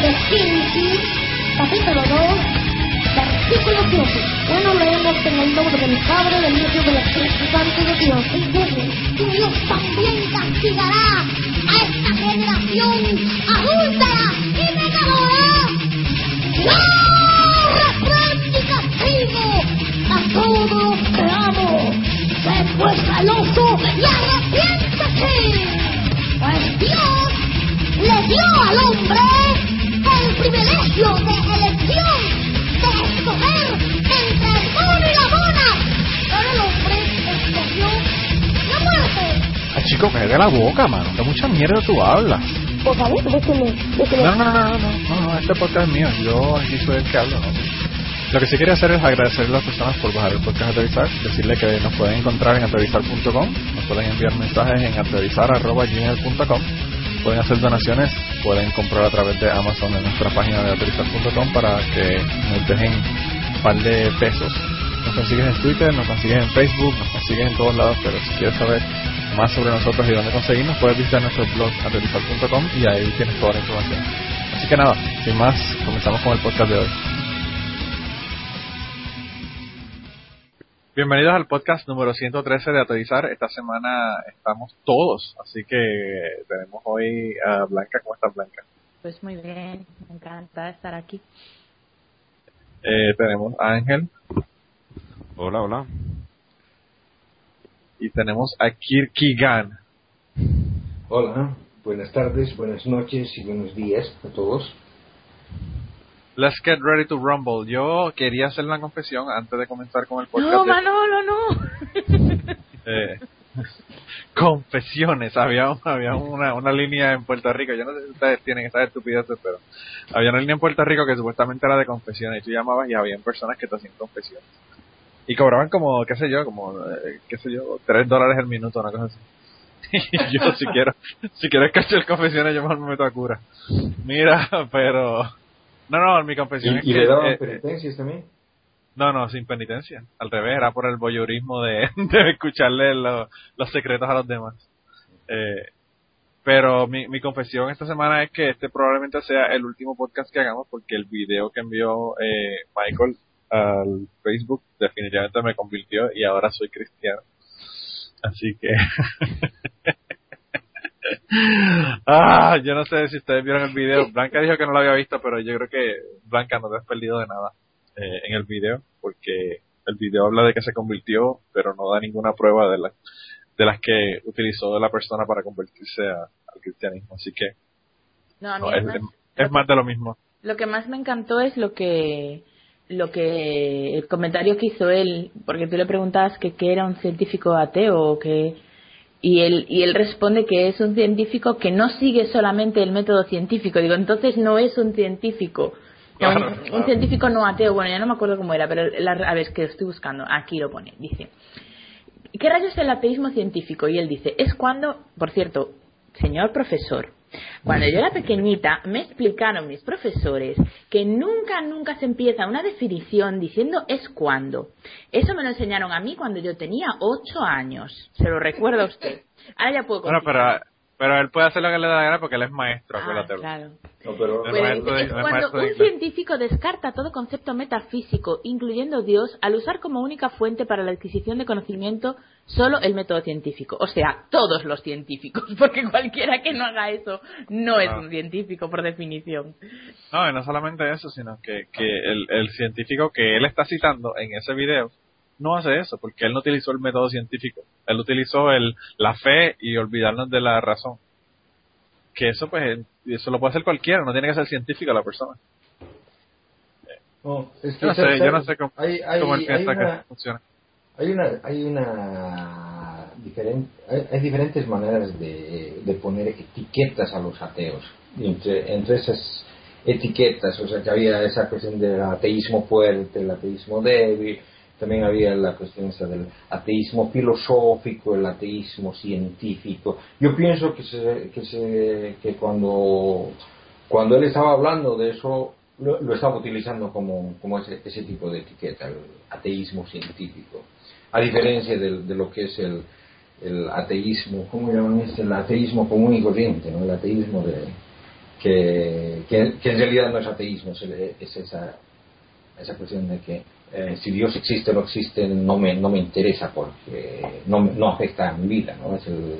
de Génesis, capítulo 2, versículo 7. Bueno, leemos en el nombre del Padre, del Hijo del Espíritu Santo de Dios. Dice, y Dios también castigará a esta generación adúltera y pecadora. ¡No! ¡Reprende y castigo a todos los que amo! ¡Sé pues celoso y arrepiéntete! Pues Dios le dio al hombre privilegio de elección, de escoger entre el mono y la mona. Pero el hombre escogió la muerte. Ah, chico, que de la boca, mano. Que mucha mierda tú hablas. Por favor, déjeme, déjeme. No, no, no, no, no, no, no, este podcast es mío. Yo aquí soy el que hablo, ¿no? Lo que sí quería hacer es agradecer a las personas por bajar el podcast Aterrizar, decirle que nos pueden encontrar en aterrizar.com, nos pueden enviar mensajes en aterrizar.gmail.com, pueden hacer donaciones, pueden comprar a través de Amazon en nuestra página de aterrizar.com para que nos dejen un par de pesos. Nos consigues en Twitter, nos consigues en Facebook, nos consigues en todos lados, pero si quieres saber más sobre nosotros y dónde conseguirnos, puedes visitar nuestro blog aterrizar.com y ahí tienes toda la información. Así que nada, sin más, comenzamos con el podcast de hoy. Bienvenidos al podcast número 113 de Aterrizar. Esta semana estamos todos, así que tenemos hoy a Blanca. ¿Cómo estás, Blanca? Pues muy bien, me encanta estar aquí. Eh, tenemos a Ángel Hola, hola. y tenemos a Kirkigan. Hola, buenas tardes, buenas noches y buenos días a todos. Let's get ready to rumble. Yo quería hacer una confesión antes de comenzar con el podcast. No, de- Manolo, no. eh, confesiones. Había, había una, una línea en Puerto Rico. Yo no sé si ustedes tienen estas estupideces, pero había una línea en Puerto Rico que supuestamente era de confesiones. Y tú llamabas y había personas que te hacían confesiones. Y cobraban como, qué sé yo, como, eh, qué sé yo, tres dólares el minuto, una cosa así. Y yo si quiero, si quiero escuchar confesiones, yo me meto a cura. Mira, pero... No, no, mi confesión es ¿Y, y que, le daban eh, penitencias también? no, no, sin penitencia. Al revés, era por el voyeurismo de, de escucharle lo- los secretos a los demás. Eh, pero mi, mi confesión esta semana es que este probablemente sea el último podcast que hagamos porque el video que envió eh, Michael al Facebook definitivamente me convirtió y ahora soy cristiano. Así que... ah, yo no sé si ustedes vieron el video. Blanca dijo que no lo había visto, pero yo creo que Blanca no te has perdido de nada eh, en el video, porque el video habla de que se convirtió, pero no da ninguna prueba de, la- de las que utilizó la persona para convertirse a- al cristianismo. Así que No, a mí no, es, además, es más de lo mismo. lo que más me encantó es lo que lo que el comentario que hizo él, porque tú le preguntabas que qué era un científico ateo o que y él y él responde que es un científico que no sigue solamente el método científico. Digo, entonces no es un científico. Claro, un, claro. un científico no ateo, bueno, ya no me acuerdo cómo era, pero la- a ver, es que lo estoy buscando, aquí lo pone, dice, ¿qué rayos es el ateísmo científico? Y él dice, es cuando, por cierto, señor profesor, cuando yo era pequeñita me explicaron mis profesores que nunca, nunca se empieza una definición diciendo es cuando. Eso me lo enseñaron a mí cuando yo tenía ocho años. Se lo recuerda usted. Ahora ya puedo Bueno, pero, él puede hacer lo que le da la gana porque él es maestro, Ah, acuérdate. claro. No, pero Pues, maestro de- es cuando maestro de un científico descarta todo concepto metafísico, incluyendo Dios, al usar como única fuente para la adquisición de conocimiento solo el método científico. O sea, todos los científicos, porque cualquiera que no haga eso no es un científico por definición. No, y no solamente eso, sino que, que el, el científico que él está citando en ese video no hace eso, porque él no utilizó el método científico. Él utilizó el, la fe y olvidarnos de la razón. Que eso, pues, eso lo puede hacer cualquiera, no tiene que ser científico la persona. no, es que Yo no sé, yo no sé cómo, hay, hay, cómo él hay piensa una, que funciona. hay una hay una diferente hay, hay diferentes maneras de, de poner etiquetas a los ateos y entre entre esas etiquetas o sea que había esa cuestión del ateísmo fuerte el ateísmo débil también había la cuestión esa del ateísmo filosófico, el ateísmo científico. Yo pienso que, se, que, cuando, cuando él estaba hablando de eso, lo, estaba utilizando como, como ese, tipo de etiqueta, el ateísmo científico. A diferencia de, de lo que es el, el ateísmo, ¿cómo llaman este? El ateísmo común y corriente, ¿no? El ateísmo de, que en realidad no es ateísmo, es, es esa, esa cuestión de que eh, si Dios existe o no existe no me, no me interesa porque no, no afecta a mi vida, ¿no? Es el,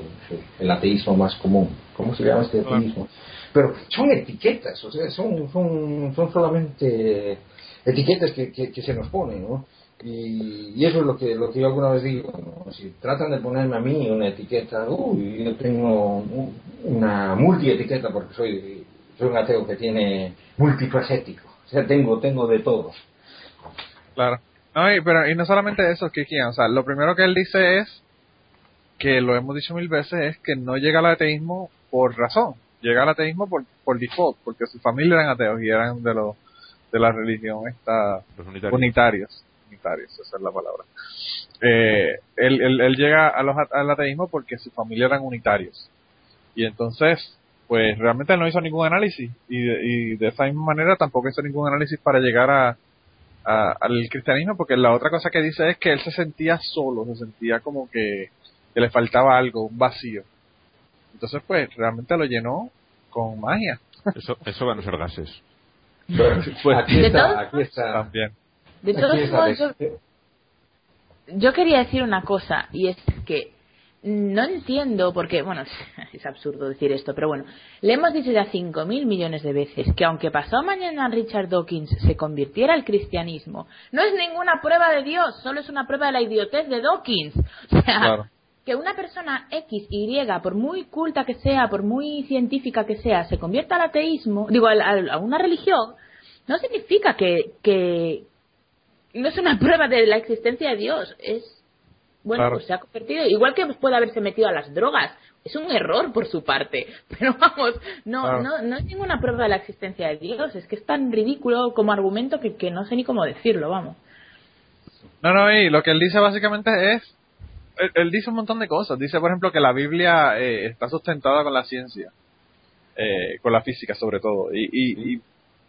el ateísmo más común. ¿Cómo se llama este ateísmo? Pero son etiquetas, o sea, son, son, son solamente etiquetas que, que, que se nos ponen, ¿no? Y, y, eso es lo que, lo que yo alguna vez digo, ¿no? si tratan de ponerme a mí una etiqueta, uy, yo tengo una multietiqueta porque soy, soy un ateo que tiene multifacético, o sea, tengo, tengo de todo. Claro. No, y, pero, y no solamente eso, Kiki, o sea, lo primero que él dice es que lo hemos dicho mil veces, es que no llega al ateísmo por razón, llega al ateísmo por, por default, porque su familia eran ateos y eran de los de la religión esta unitarios. unitarios. unitarios, esa es la palabra. Eh, él, él, él, llega a los, al ateísmo porque su familia eran unitarios. Y entonces, pues realmente él no hizo ningún análisis. Y de, y de esa misma manera tampoco hizo ningún análisis para llegar a, a, al cristianismo, porque la otra cosa que dice es que él se sentía solo, se sentía como que, que le faltaba algo, un vacío. Entonces, pues realmente lo llenó con magia. Eso, eso van a ser gases. Bueno, pues aquí está, aquí está. También. De todos modos, yo, yo quería decir una cosa, y es que no entiendo, porque, bueno, es absurdo decir esto, pero bueno, le hemos dicho ya 5.000 millones de veces que aunque pasado mañana Richard Dawkins se convirtiera al cristianismo, no es ninguna prueba de Dios, solo es una prueba de la idiotez de Dawkins. O sea, Claro. que una persona X, Y, por muy culta que sea, por muy científica que sea, se convierta al ateísmo, digo, a una religión, no significa que, que no es una prueba de la existencia de Dios, es, bueno, Claro. pues se ha convertido, igual que puede haberse metido a las drogas, es un error por su parte, pero vamos, no, Claro. no, no es ninguna prueba de la existencia de Dios, es que es tan ridículo como argumento que, que no sé ni cómo decirlo, vamos. No, no, y lo que él dice básicamente es, él, él dice un montón de cosas. Dice, por ejemplo, que la Biblia eh, está sustentada con la ciencia, eh, con la física sobre todo, y, y, y-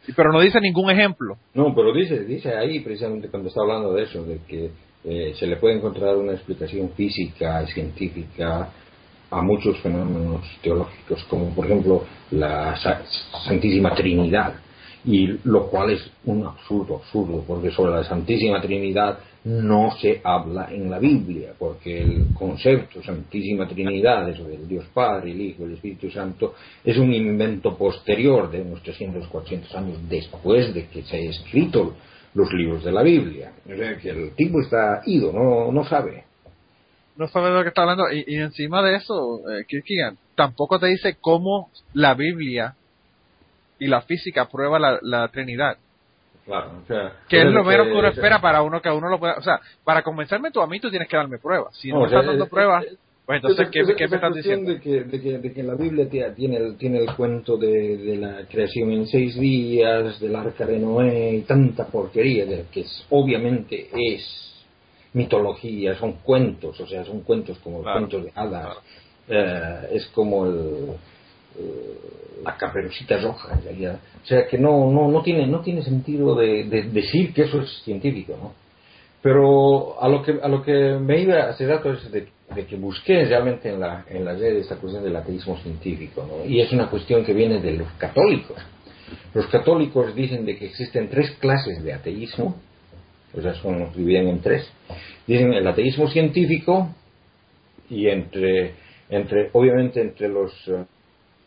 y- pero no dice ningún ejemplo. No, pero dice, dice ahí precisamente cuando está hablando de eso, de que eh, se le puede encontrar una explicación física y científica a muchos fenómenos teológicos, como por ejemplo la Sa- Santísima Trinidad, y lo cual es un absurdo, absurdo, porque sobre la Santísima Trinidad no se habla en la Biblia, porque el concepto Santísima Trinidad, eso del Dios Padre, el Hijo, el Espíritu Santo, es un invento posterior de unos 300, 400 años después de que se haya escrito los libros de la Biblia. O sea que el tipo está ido, no, no sabe. No sabe de lo que está hablando. Y, y encima de eso, eh, tampoco te dice cómo la Biblia y la física prueba la, la Trinidad. Claro, o sea, Que es lo menos que uno espera para uno que uno lo pueda. O sea, para convencerme tú a mí, tú tienes que darme pruebas. Si no, No, me estás dando pruebas, es- pues entonces, ¿qué, esa- qué esa me estás diciendo? De que, de, que, de que la Biblia tía- tiene el, tiene el cuento de, de la creación en seis días, del arca de Noé y tanta porquería, de que es, obviamente es mitología, son cuentos, o sea, son cuentos como Claro, cuentos de hadas. claro. Eh, es como el, eh, la caperucita roja, realidad. O sea, que no, no, no, tiene, no tiene sentido de, de decir que eso es científico, ¿no? Pero a lo que a lo que me iba hace rato es de, de que busqué realmente en la, en la red esta cuestión del ateísmo científico, ¿no? Y es una cuestión que viene de los católicos. Los católicos dicen de que existen tres clases de ateísmo, o sea, son, nos dividen en tres. Dicen el ateísmo científico y entre, entre obviamente entre los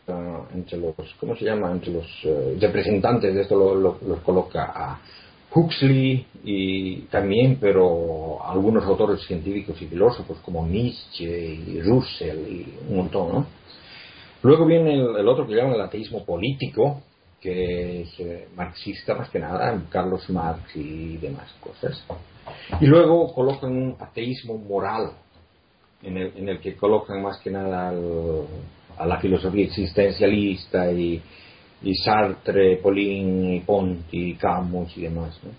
ah, entre los ¿cómo se llama? entre los eh, representantes de esto lo- lo- los coloca a Huxley y también, pero algunos autores científicos y filósofos como Nietzsche y Russell y un montón, ¿no? Luego viene el, el otro que llaman el ateísmo político, que es eh, marxista más que nada, Carlos Marx y demás cosas. Y luego colocan un ateísmo moral, en el, en el que colocan más que nada al- a la filosofía existencialista y, y Sartre, Pauline, y Ponti, Camus y demás. ¿no?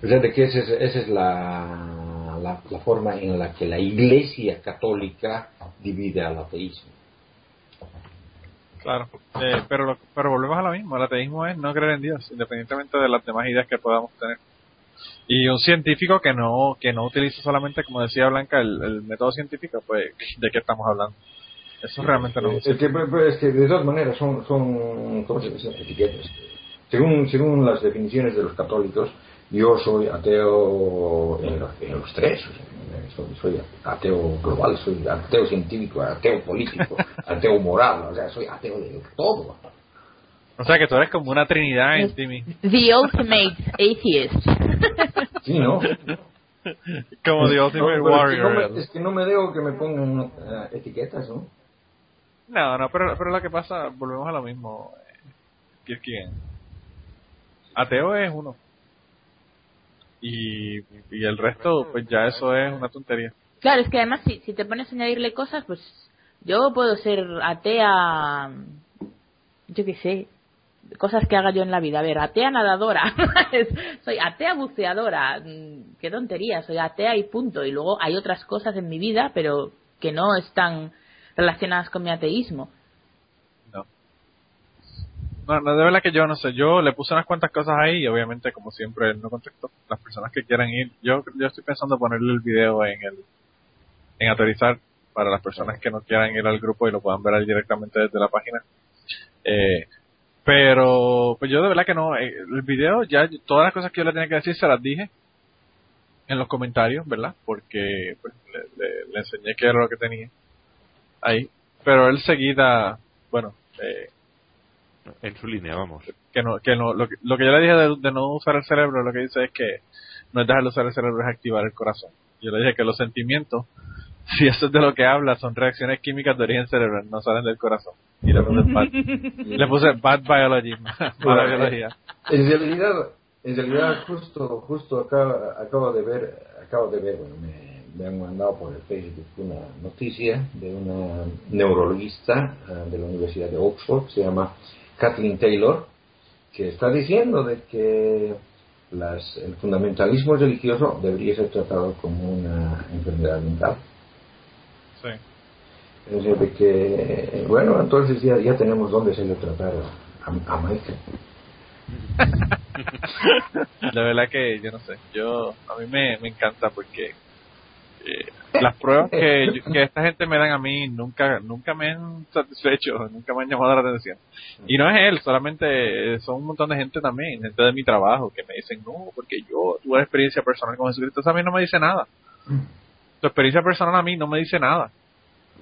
De que esa es, esa es la, la, forma en la que la Iglesia católica divide al ateísmo. Claro, eh, pero, pero volvemos a lo mismo. El ateísmo es no creer en Dios, independientemente de las demás ideas que podamos tener. Y un científico que no que no utiliza solamente, como decía Blanca, el, el método científico, pues, ¿de qué estamos hablando? Eso realmente no es que, es que de todas maneras son, son ¿cómo se dice? etiquetas. Según, según las definiciones de los católicos, yo soy ateo en los, en los tres. O sea, soy, soy ateo global, soy ateo científico, ateo político, ateo moral, o sea, soy ateo de todo. O sea que tú eres como una trinidad en ti mismo. The ultimate atheist. Sí, ¿no? Como The No, Ultimate pero es, que no Warrior. me, es que no me dejo que me pongan eh, etiquetas, ¿no? No, no, pero, pero lo que pasa, volvemos a lo mismo. eh, que ¿Quién? Ateo es uno. Y, y el resto, pues ya eso es una tontería. Claro, es que además si, si te pones a añadirle cosas, pues yo puedo ser atea, yo qué sé, cosas que haga yo en la vida. A ver, atea nadadora, soy atea buceadora, mm, qué tontería, soy atea y punto. Y luego hay otras cosas en mi vida, pero que no están relacionadas con mi ateísmo. No. No, de verdad que yo no sé. Yo le puse unas cuantas cosas ahí y obviamente, como siempre, él no contestó. Las personas que quieran ir, yo, yo estoy pensando ponerle el video en el en autorizar para las personas que no quieran ir al grupo y lo puedan ver ahí directamente desde la página. Eh, pero, pues yo de verdad que no. eh, el video, ya todas las cosas que yo le tenía que decir se las dije en los comentarios, ¿verdad? Porque pues, le, le- le enseñé qué era lo que tenía ahí. Pero él seguida, bueno, eh, En su línea, vamos. que no, que no, lo que, lo que yo le dije de, de no usar el cerebro, lo que dice es que no es dejar de usar el cerebro, es activar el corazón. Yo le dije que los sentimientos, si eso es de lo que habla, son reacciones químicas de origen cerebral, no salen del corazón. Y le puse bad, le puse bad biology, mala biología. En realidad, en realidad justo, justo acabo, acabo de ver, acabo de ver, bueno, me, me han mandado por el Facebook una noticia de una neurologista eh, de la Universidad de Oxford, se llama Kathleen Taylor, que está diciendo de que las, el fundamentalismo religioso debería ser tratado como una enfermedad mental. Sí. Es decir, que, bueno, entonces ya, ya tenemos dónde se le tratar a, a Michael. De verdad que yo no sé, yo a mí me, me encanta porque eh, las pruebas que, que esta gente me dan a mí nunca nunca me han satisfecho, nunca me han llamado la atención. Y no es él, solamente eh, son un montón de gente también, gente de mi trabajo que me dicen, no, porque yo tuve experiencia personal con Jesucristo, eso a mí no me dice nada. Tu experiencia personal a mí no me dice nada.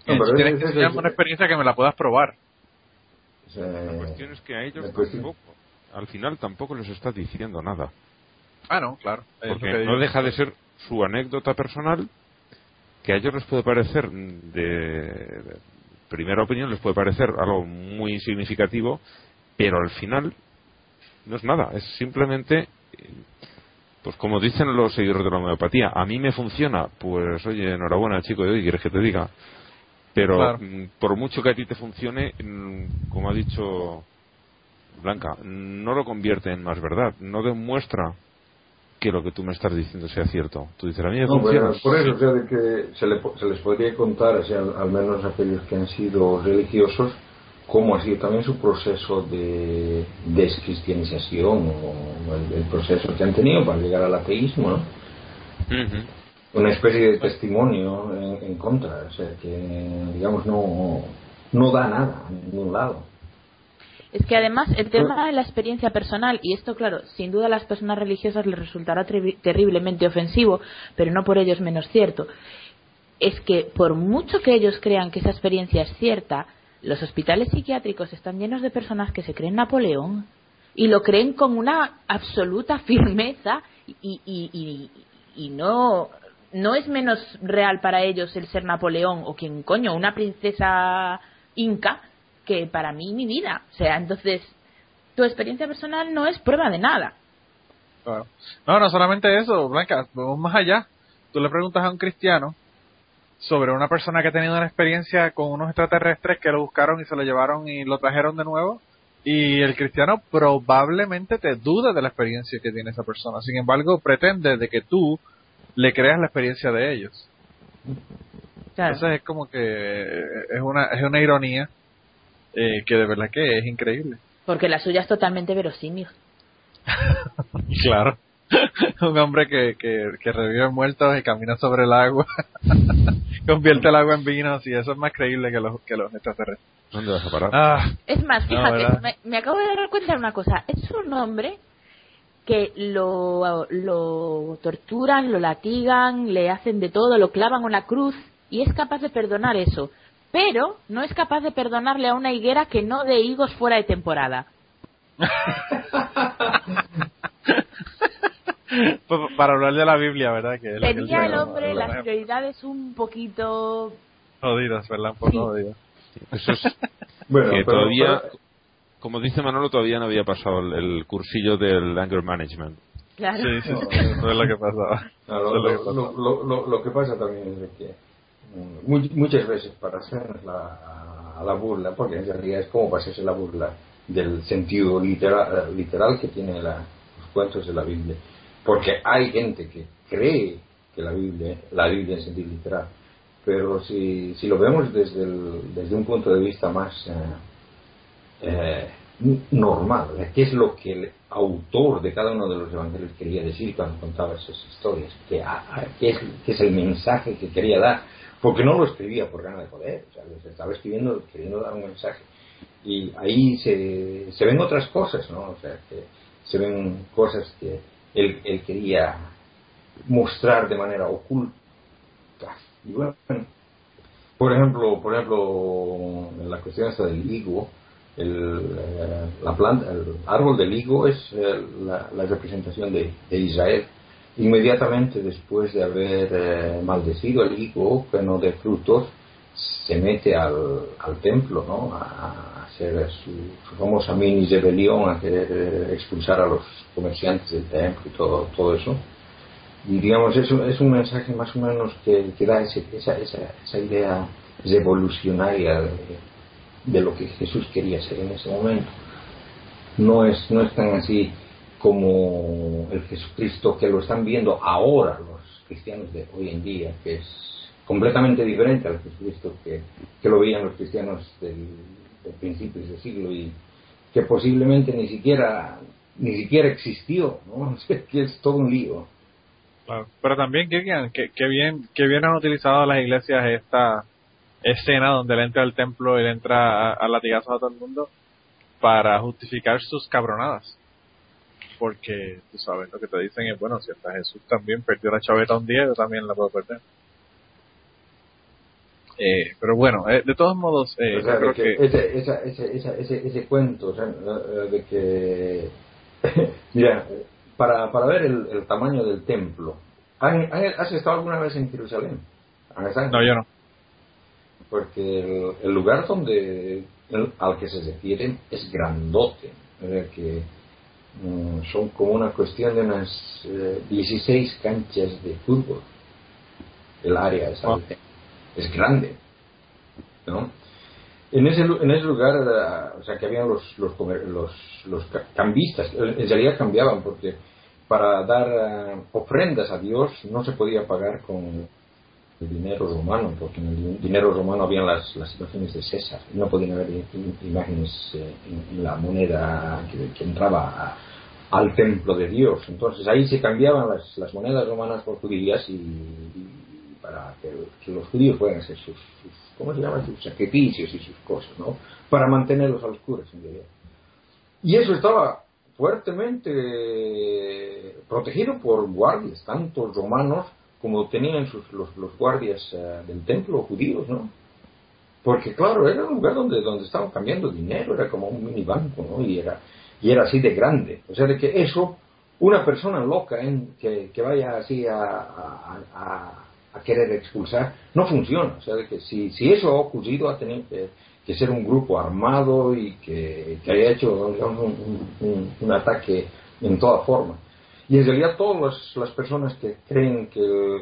No, pero Tienes es- que es- enseñarme es- una experiencia que me la puedas probar. O sea, La cuestión es que a ellos tampoco, al final tampoco les está diciendo nada. Ah, no, claro. Porque que no deja de ser su anécdota personal que a ellos les puede parecer de, de primera opinión les puede parecer algo muy significativo pero al final no es nada. Es simplemente eh, pues como dicen los seguidores de la homeopatía a mí me funciona pues oye enhorabuena chico y oye quieres que te diga pero Claro. mm, por mucho que a ti te funcione mm, como ha dicho Blanca no lo convierte en más verdad no demuestra que lo que tú me estás diciendo sea cierto. Tú dices, a mí me No, funciona. pero por eso, o sea, de que se, le po- se les podría contar, o sea, al, al menos a aquellos que han sido religiosos, cómo ha sido también su proceso de descristianización o el, el proceso que han tenido para llegar al ateísmo, ¿no? Ujú. Una especie de testimonio en, en contra, o sea, que, digamos, no, no da nada a ningún lado. Es que además el tema de la experiencia personal, y esto claro, sin duda a las personas religiosas les resultará terriblemente ofensivo, pero no por ello es menos cierto, es que por mucho que ellos crean que esa experiencia es cierta, los hospitales psiquiátricos están llenos de personas que se creen Napoleón y lo creen con una absoluta firmeza y, y, y, y no, no es menos real para ellos el ser Napoleón o quien coño, una princesa inca que para mí mi vida. O sea, entonces tu experiencia personal no es prueba de nada. Claro. No, no solamente eso, Blanca, vamos más allá. Tú le preguntas a un cristiano sobre una persona que ha tenido una experiencia con unos extraterrestres que lo buscaron y se lo llevaron y lo trajeron de nuevo. Y el cristiano probablemente te duda de la experiencia que tiene esa persona. Sin embargo, pretende de que tú le creas la experiencia de ellos. Claro. Entonces es como que es una, es una ironía eh, que de verdad que es increíble. Porque la suya es totalmente verosímil. Claro. Un hombre que, que, que revive muertos y camina sobre el agua. convierte el agua en vino, sí, eso es más creíble que los, que los extraterrestres. ¿Dónde vas a parar? Ah, Es más, No, fíjate, ¿verdad? me, me acabo de dar cuenta de una cosa. Es un hombre que lo, lo torturan, lo latigan, le hacen de todo, lo clavan a una cruz y es capaz de perdonar eso. Pero no es capaz de perdonarle a una higuera que no de higos fuera de temporada. Pues, para hablar de la Biblia, ¿verdad? Que es lo que Tenía el hombre ¿verdad? las prioridades un poquito... Jodidas, ¿verdad? Un poco Sí. jodidas. Eso es Bueno, que pero- todavía, pero- como dice Manolo, todavía no había pasado el, el cursillo del anger management. Claro. Sí, sí, sí, eso es lo que pasaba. No, lo, es lo que lo- pasaba. lo- lo- lo que pasa también es que mm, mu- muchas veces para hacer la, la burla, porque en realidad es como para hacerse la burla del sentido literal, literal que tiene la- los cuentos de la Biblia. Porque hay gente que cree que la Biblia, la Biblia en sentido literal. Pero si, si lo vemos desde, desde un punto de vista más eh, eh, normal, ¿eh? qué es lo que el autor de cada uno de los evangelios quería decir cuando contaba esas historias, qué, es, qué es el mensaje que quería dar, porque no lo escribía por ganas de poder, o sea, estaba escribiendo queriendo dar un mensaje. Y ahí se, se ven otras cosas, ¿no? O sea, que se ven cosas que él, él quería mostrar de manera oculta. Y por ejemplo, por ejemplo, la cuestión del higo, el, eh, la planta, el árbol del higo es eh, la, la representación de, de Israel. Inmediatamente después de haber eh, maldecido el higo, que no de frutos, se mete al, al templo, ¿no? A, hacer su, famosa mini rebelión, a querer eh, expulsar a los comerciantes del templo y todo, todo eso. Y digamos, es es un mensaje más o menos que, da ese- esa, esa, esa idea revolucionaria de, lo que Jesús quería ser en ese momento. No es, no es tan así como el Jesucristo que lo están viendo ahora los cristianos de hoy en día, que es completamente diferente al Jesucristo que, que lo veían los cristianos del, de principios del siglo y que posiblemente ni siquiera ni siquiera existió, ¿no? Es todo un lío. Pero también, Kirkian, que, que bien, que bien han utilizado las iglesias esta escena donde él entra al templo y él entra a, a latigazos a todo el mundo para justificar sus cabronadas. Porque, tú sabes, lo que te dicen es, bueno, si hasta Jesús también perdió la chaveta un día, yo también la puedo perder. Eh, pero bueno, eh, de todos modos, eh, O sea, yo creo que que... ese, esa- ese, esa- ese, ese cuento, o sea, eh, de que, mira, para, para ver el, el tamaño del templo, ¿han- han- ¿has estado alguna vez en Jerusalén? No, yo no. Porque el, el lugar donde el- al que se refieren es grandote, o sea que son como una cuestión de unas eh, 16 canchas de fútbol, el área Wow. de- es grande, ¿no? En ese, en ese lugar, eh, o sea, que habían los, los, los, los ca- cambistas, en en realidad cambiaban porque para dar eh, ofrendas a Dios no se podía pagar con el dinero romano, porque en el di- dinero romano habían las, las imágenes de César, no podían haber imágenes eh, en, la moneda que, que entraba al templo de Dios. Entonces ahí se cambiaban las, las monedas romanas por judías y, para que, los judíos puedan hacer sus, sus, ¿cómo se llama? sus sacrificios y sus cosas, ¿no? Para mantenerlos a los curas en realidad. Y eso estaba fuertemente eh, protegido por guardias, tanto romanos como tenían sus, los, guardias eh, del templo judíos, ¿no? Porque claro, era un lugar donde, donde estaban cambiando dinero, era como un mini banco, ¿no? Y era, y era así de grande. O sea, de que eso, una persona loca en, que, que vaya así a, a, querer expulsar, no funciona. O sea, de que si, si eso ha ocurrido, ha tenido que, ser un grupo armado y que, que haya hecho un- un ataque en toda forma. Y en realidad todas las, las personas que creen que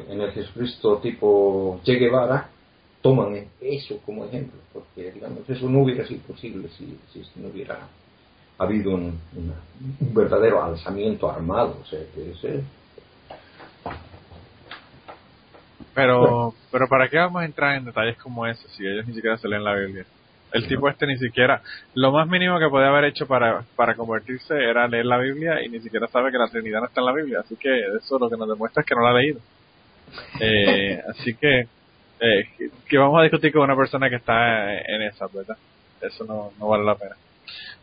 en el Jesucristo tipo Che Guevara toman eso como ejemplo, porque digamos eso no hubiera sido posible si, si no hubiera habido un, una- un verdadero alzamiento armado. O sea, que ese- Pero, pero ¿para qué vamos a entrar en detalles como ese si ellos ni siquiera se leen la Biblia? El tipo este ni siquiera, lo más mínimo que podía haber hecho para, para convertirse era leer la Biblia y ni siquiera sabe que la Trinidad no está en la Biblia, así que eso lo que nos demuestra es que no la ha leído. Eh, así que, eh, que- vamos a discutir con una persona que está en esa, ¿verdad? Eso no, no vale la pena.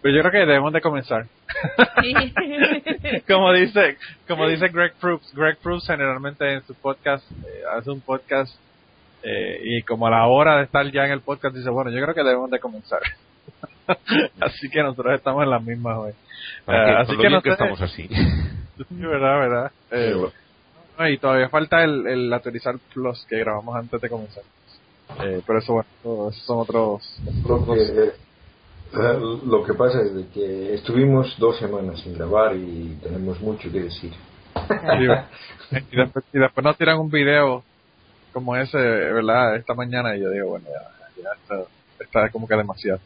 Pero yo creo que debemos de comenzar. Como dice como dice Greg Proops, Greg Proops generalmente en su podcast eh, hace un podcast eh, y como a la hora de estar ya en el podcast dice, bueno, yo creo que debemos de comenzar. así que nosotros estamos en las mismas hoy. Para Eh, que, así que no que sé. estamos así. Sí, verdad, verdad. Eh, no, y todavía falta el, el Actualizar Plus que grabamos antes de comenzar. Eh, pero eso, bueno, esos son otros... Lo que, eh, lo que pasa es de que estuvimos dos semanas sin grabar y tenemos mucho que decir. y, después, y después nos tiran un video como ese, ¿verdad? Esta mañana y yo digo, bueno, ya, ya está, está como que demasiado.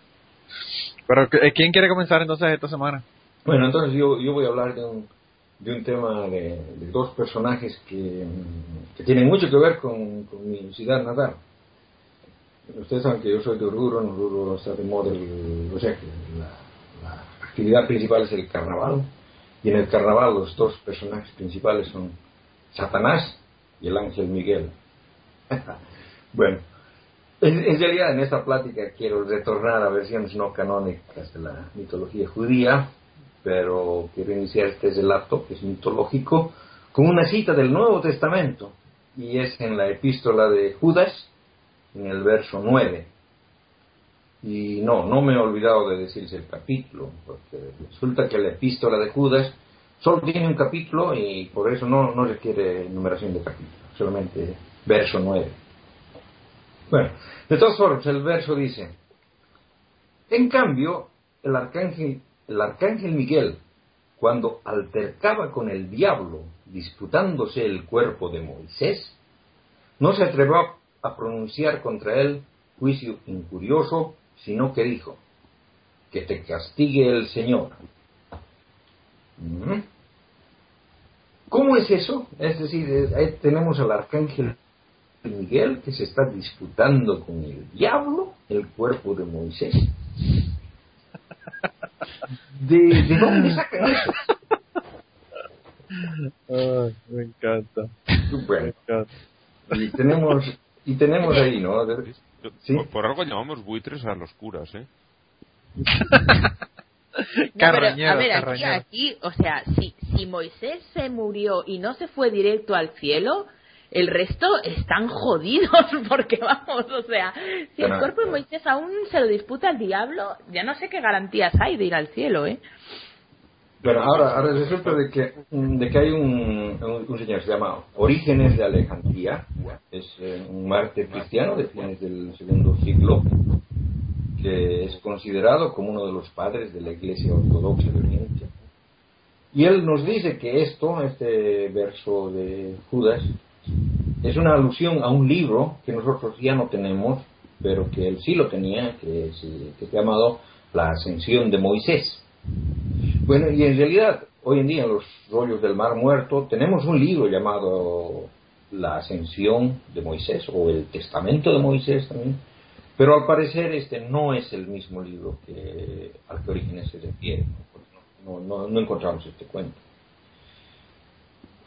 Pero, eh, ¿quién quiere comenzar entonces esta semana? Bueno, entonces yo, yo voy a hablar de un, de un tema de, dos personajes que, que tienen mucho que ver con, con mi ciudad natal. Ustedes saben que yo soy de Oruro, en Oruro está de moda, el- o sea que la, la actividad principal es el carnaval. Y en el carnaval los dos personajes principales son Satanás y el ángel Miguel. bueno, en, realidad en esta plática quiero retornar a versiones no canónicas de la mitología judía, pero quiero iniciar este relato, que es mitológico, con una cita del Nuevo Testamento, y es en la epístola de Judas, en el verso 9. Y no, no me he olvidado de decirse el capítulo, porque resulta que la epístola de Judas solo tiene un capítulo y por eso no, no requiere numeración de capítulo, solamente verso 9. Bueno, de todas formas, el verso dice, en cambio, el arcángel, el arcángel Miguel, cuando altercaba con el diablo disputándose el cuerpo de Moisés, no se atrevió a pronunciar contra él juicio incurioso, sino que dijo, que te castigue el Señor. ¿Mm? ¿Cómo es eso? Es decir, eh, ahí tenemos al arcángel Miguel que se está disputando con el diablo el cuerpo de Moisés. ¿De, de dónde sacan eso? me encanta. Bueno, Me encanta. y tenemos, y tenemos ahí, ¿no? Sí. Por, por algo llamamos buitres a los curas, ¿eh? No, pero, a ver, aquí, aquí, o sea, si, si Moisés se murió y no se fue directo al cielo, el resto están jodidos, porque vamos, o sea, si el cuerpo de Moisés aún se lo disputa el diablo, ya no sé qué garantías hay de ir al cielo, ¿eh? Bueno, ahora, ahora resulta de que, mm, de que hay un, un, un señor que se llama Orígenes de Alejandría, es eh, un mártir cristiano de fines del segundo siglo, que es considerado como uno de los padres de la Iglesia Ortodoxa de Oriente. Y él nos dice que esto, este verso de Judas, es una alusión a un libro que nosotros ya no tenemos, pero que él sí lo tenía, que es, llamado La Ascensión de Moisés. Bueno, y en realidad, hoy en día en los rollos del Mar Muerto tenemos un libro llamado La Ascensión de Moisés o el Testamento de Moisés también, pero al parecer este no es el mismo libro que al que Orígenes se refiere, no, no, no encontramos este cuento.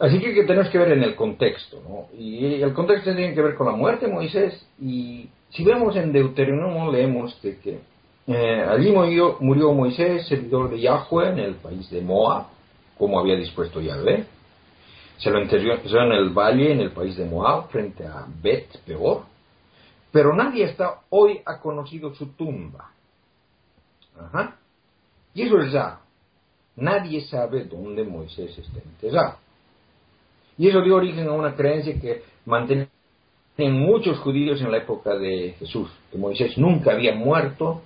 Así que, tenemos que ver en el contexto, ¿no? Y el contexto tiene que ver con la muerte de Moisés y si vemos en Deuteronomio leemos de que eh, allí murió, murió Moisés, servidor de Yahweh, en el país de Moab, como había dispuesto Yahvé. Se lo enterró en el valle, en el país de Moab, frente a Bet Peor. Pero nadie hasta hoy ha conocido su tumba. Ajá. Y eso es ya. Nadie sabe dónde Moisés está enterrado. Y eso dio origen a una creencia que mantenían muchos judíos en la época de Jesús, que Moisés nunca había muerto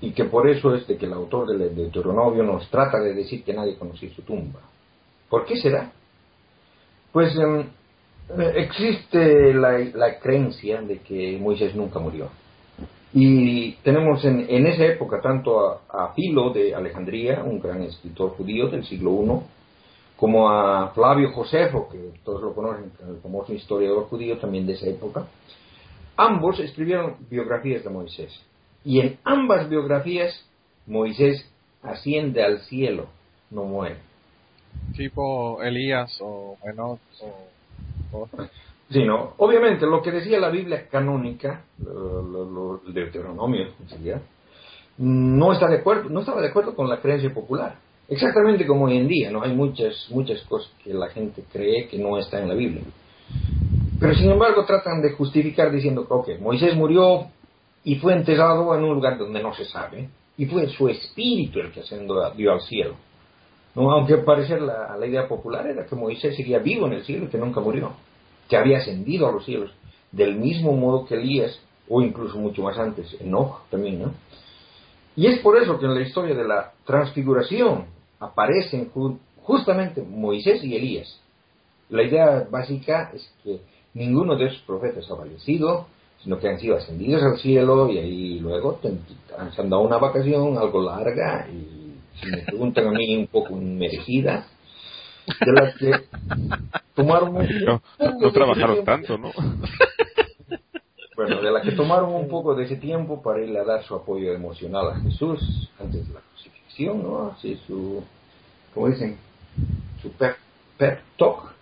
y que por eso es de que el autor del Deuteronomio nos trata de decir que nadie conocía su tumba. ¿Por qué será? Pues eh, existe la, creencia de que Moisés nunca murió. Y tenemos en, en esa época tanto a, a, Filo de Alejandría, un gran escritor judío del siglo I, como a Flavio Josefo, que todos lo conocen, el famoso historiador judío también de esa época. Ambos escribieron biografías de Moisés. Y en ambas biografías Moisés asciende al cielo, no muere. Tipo Elías o Enoch o... o... Sí, ¿no? Obviamente, lo que decía la Biblia canónica, el Deuteronomio, no está de acuerdo, no estaba de acuerdo con la creencia popular. Exactamente como hoy en día, ¿no? Hay muchas, muchas cosas que la gente cree que no está en la Biblia. Pero sin embargo tratan de justificar diciendo que, ok, Moisés murió y fue enterrado en un lugar donde no se sabe, y fue su espíritu el que ascendió al cielo. ¿no? Aunque al parecer la, la idea popular era que Moisés seguía vivo en el cielo y que nunca murió, que había ascendido a los cielos, del mismo modo que Elías, o incluso mucho más antes, Enoch también, ¿no? Y es por eso que en la historia de la transfiguración aparecen ju- justamente Moisés y Elías. La idea básica es que ninguno de esos profetas ha fallecido, sino que han sido ascendidos al cielo y ahí luego se han dado una vacación algo larga y, si me preguntan a mí, un poco merecida, de las que tomaron un No, no trabajaron tanto, ¿no? bueno, de la que tomaron un poco de ese tiempo para irle a dar su apoyo emocional a Jesús antes de la crucifixión, ¿no? Así su, ¿cómo dicen? Su pep, pep talk,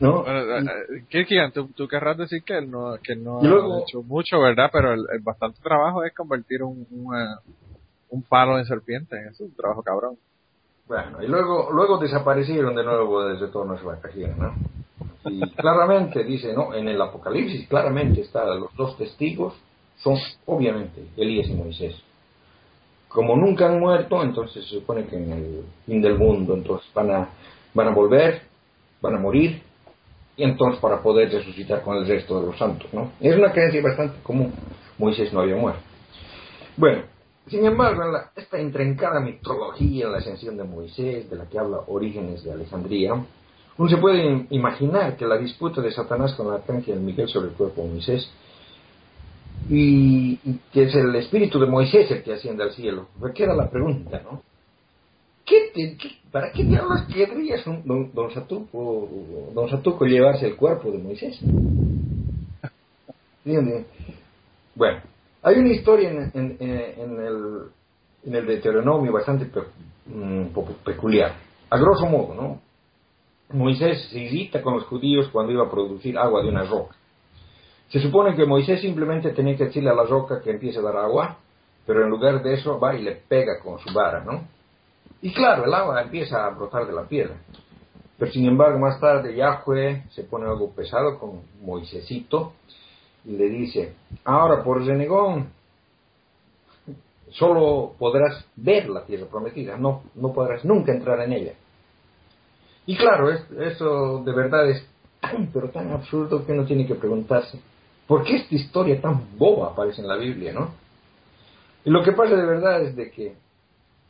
¿no? Bueno, eh, eh, Kirkian, tú, tú querrás decir que él no, que no luego- ha hecho mucho, ¿verdad? Pero el, el bastante trabajo es convertir un, un, eh, un palo en serpiente. Es un trabajo cabrón. Bueno, y luego, luego desaparecieron de nuevo desde todas las vacaciones, ¿no? Y claramente dice, ¿no? En el Apocalipsis claramente está, los dos testigos son obviamente Elías y Moisés. Como nunca han muerto, entonces se supone que en el fin del mundo, entonces van a, van a volver, van a morir, y entonces para poder resucitar con el resto de los santos, ¿no? Es una creencia bastante común. Moisés no había muerto. Bueno, sin embargo, en esta intrincada mitología en la ascensión de Moisés, de la que habla Orígenes de Alejandría, uno se puede im- imaginar que la disputa de Satanás con el arcángel Miguel sobre el cuerpo de Moisés, y, y que es el espíritu de Moisés el que asciende al cielo, pues queda la pregunta, ¿no? ¿Qué te- ¿Para qué diablos querría don, don, don Satuco, don Satuco llevarse el cuerpo de Moisés? Bueno, hay una historia en, en- en- el, en el Deuteronomio bastante pe- mm, peculiar. A grosso modo, ¿no? Moisés se irrita con los judíos cuando iba a producir agua de una roca. Se supone que Moisés simplemente tenía que decirle a la roca que empiece a dar agua, pero en lugar de eso va y le pega con su vara, ¿no? Y claro, el agua empieza a brotar de la piedra. Pero sin embargo, más tarde Yahweh se pone algo pesado con Moisésito y le dice, ahora por renegón, solo podrás ver la tierra prometida, no, no podrás nunca entrar en ella. Y claro, es- eso de verdad es pero tan absurdo que uno tiene que preguntarse, ¿por qué esta historia tan boba aparece en la Biblia, no? Y lo que pasa de verdad es de que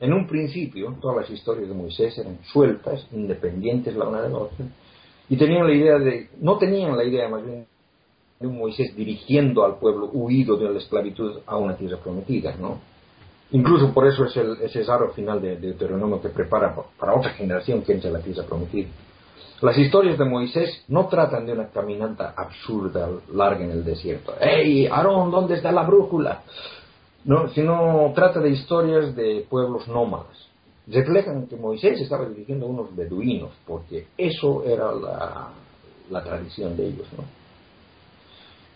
en un principio todas las historias de Moisés eran sueltas, independientes la una de la otra, y tenían la idea de, no tenían la idea más bien de un Moisés dirigiendo al pueblo huido de la esclavitud a una tierra prometida, ¿no? Incluso por eso es el, ese final de, de Deuteronomio que prepara pa- para otra generación que entre a la tierra prometida. Las historias de Moisés no tratan de una caminata absurda, larga en el desierto. ¡Ey, Aarón, ¿dónde está la brújula? No, sino trata de historias de pueblos nómadas. Reflejan que Moisés estaba dirigiendo a unos beduinos, porque eso era la, la tradición de ellos, ¿no?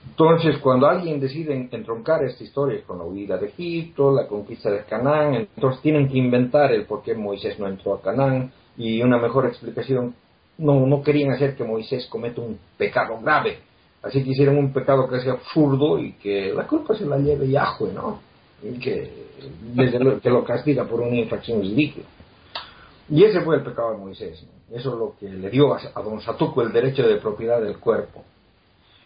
Entonces, cuando alguien decide en- entroncar esta historia con la huida de Egipto, la conquista de Canaán, entonces tienen que inventar el por qué Moisés no entró a Canaán y una mejor explicación. No, no querían hacer que Moisés cometa un pecado grave, así que hicieron un pecado sea absurdo y que la culpa se la lleve Yahweh, ¿no? Y que, desde lo, que lo castiga por una infracción ridícula. Y ese fue el pecado de Moisés. Eso es lo que le dio a, don Satuco el derecho de propiedad del cuerpo.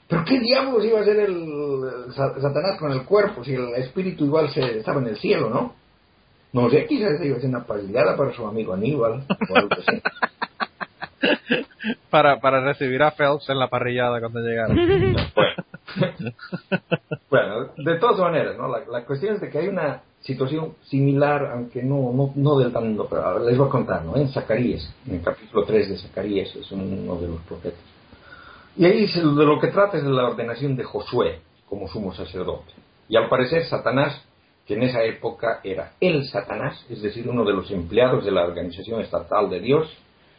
¿Pero qué diablos iba a hacer el, el Sa- Satanás con el cuerpo si el espíritu igual se, estaba en el cielo, no? No sé, quizás iba a ser una pagillada para su amigo Aníbal o algo así. Para, para recibir a Phelps en la parrillada cuando llegara. Bueno. Bueno, de todas maneras, ¿no? La, la cuestión es de que hay una situación similar, aunque no, no, no del tan... Pero ahora les voy a contar, ¿no? En Zacarías, en el capítulo 3 de Zacarías, es uno de los profetas. Y ahí de lo que trata es de la ordenación de Josué como sumo sacerdote. Y al parecer Satanás, que en esa época era el Satanás, es decir, uno de los empleados de la organización estatal de Dios,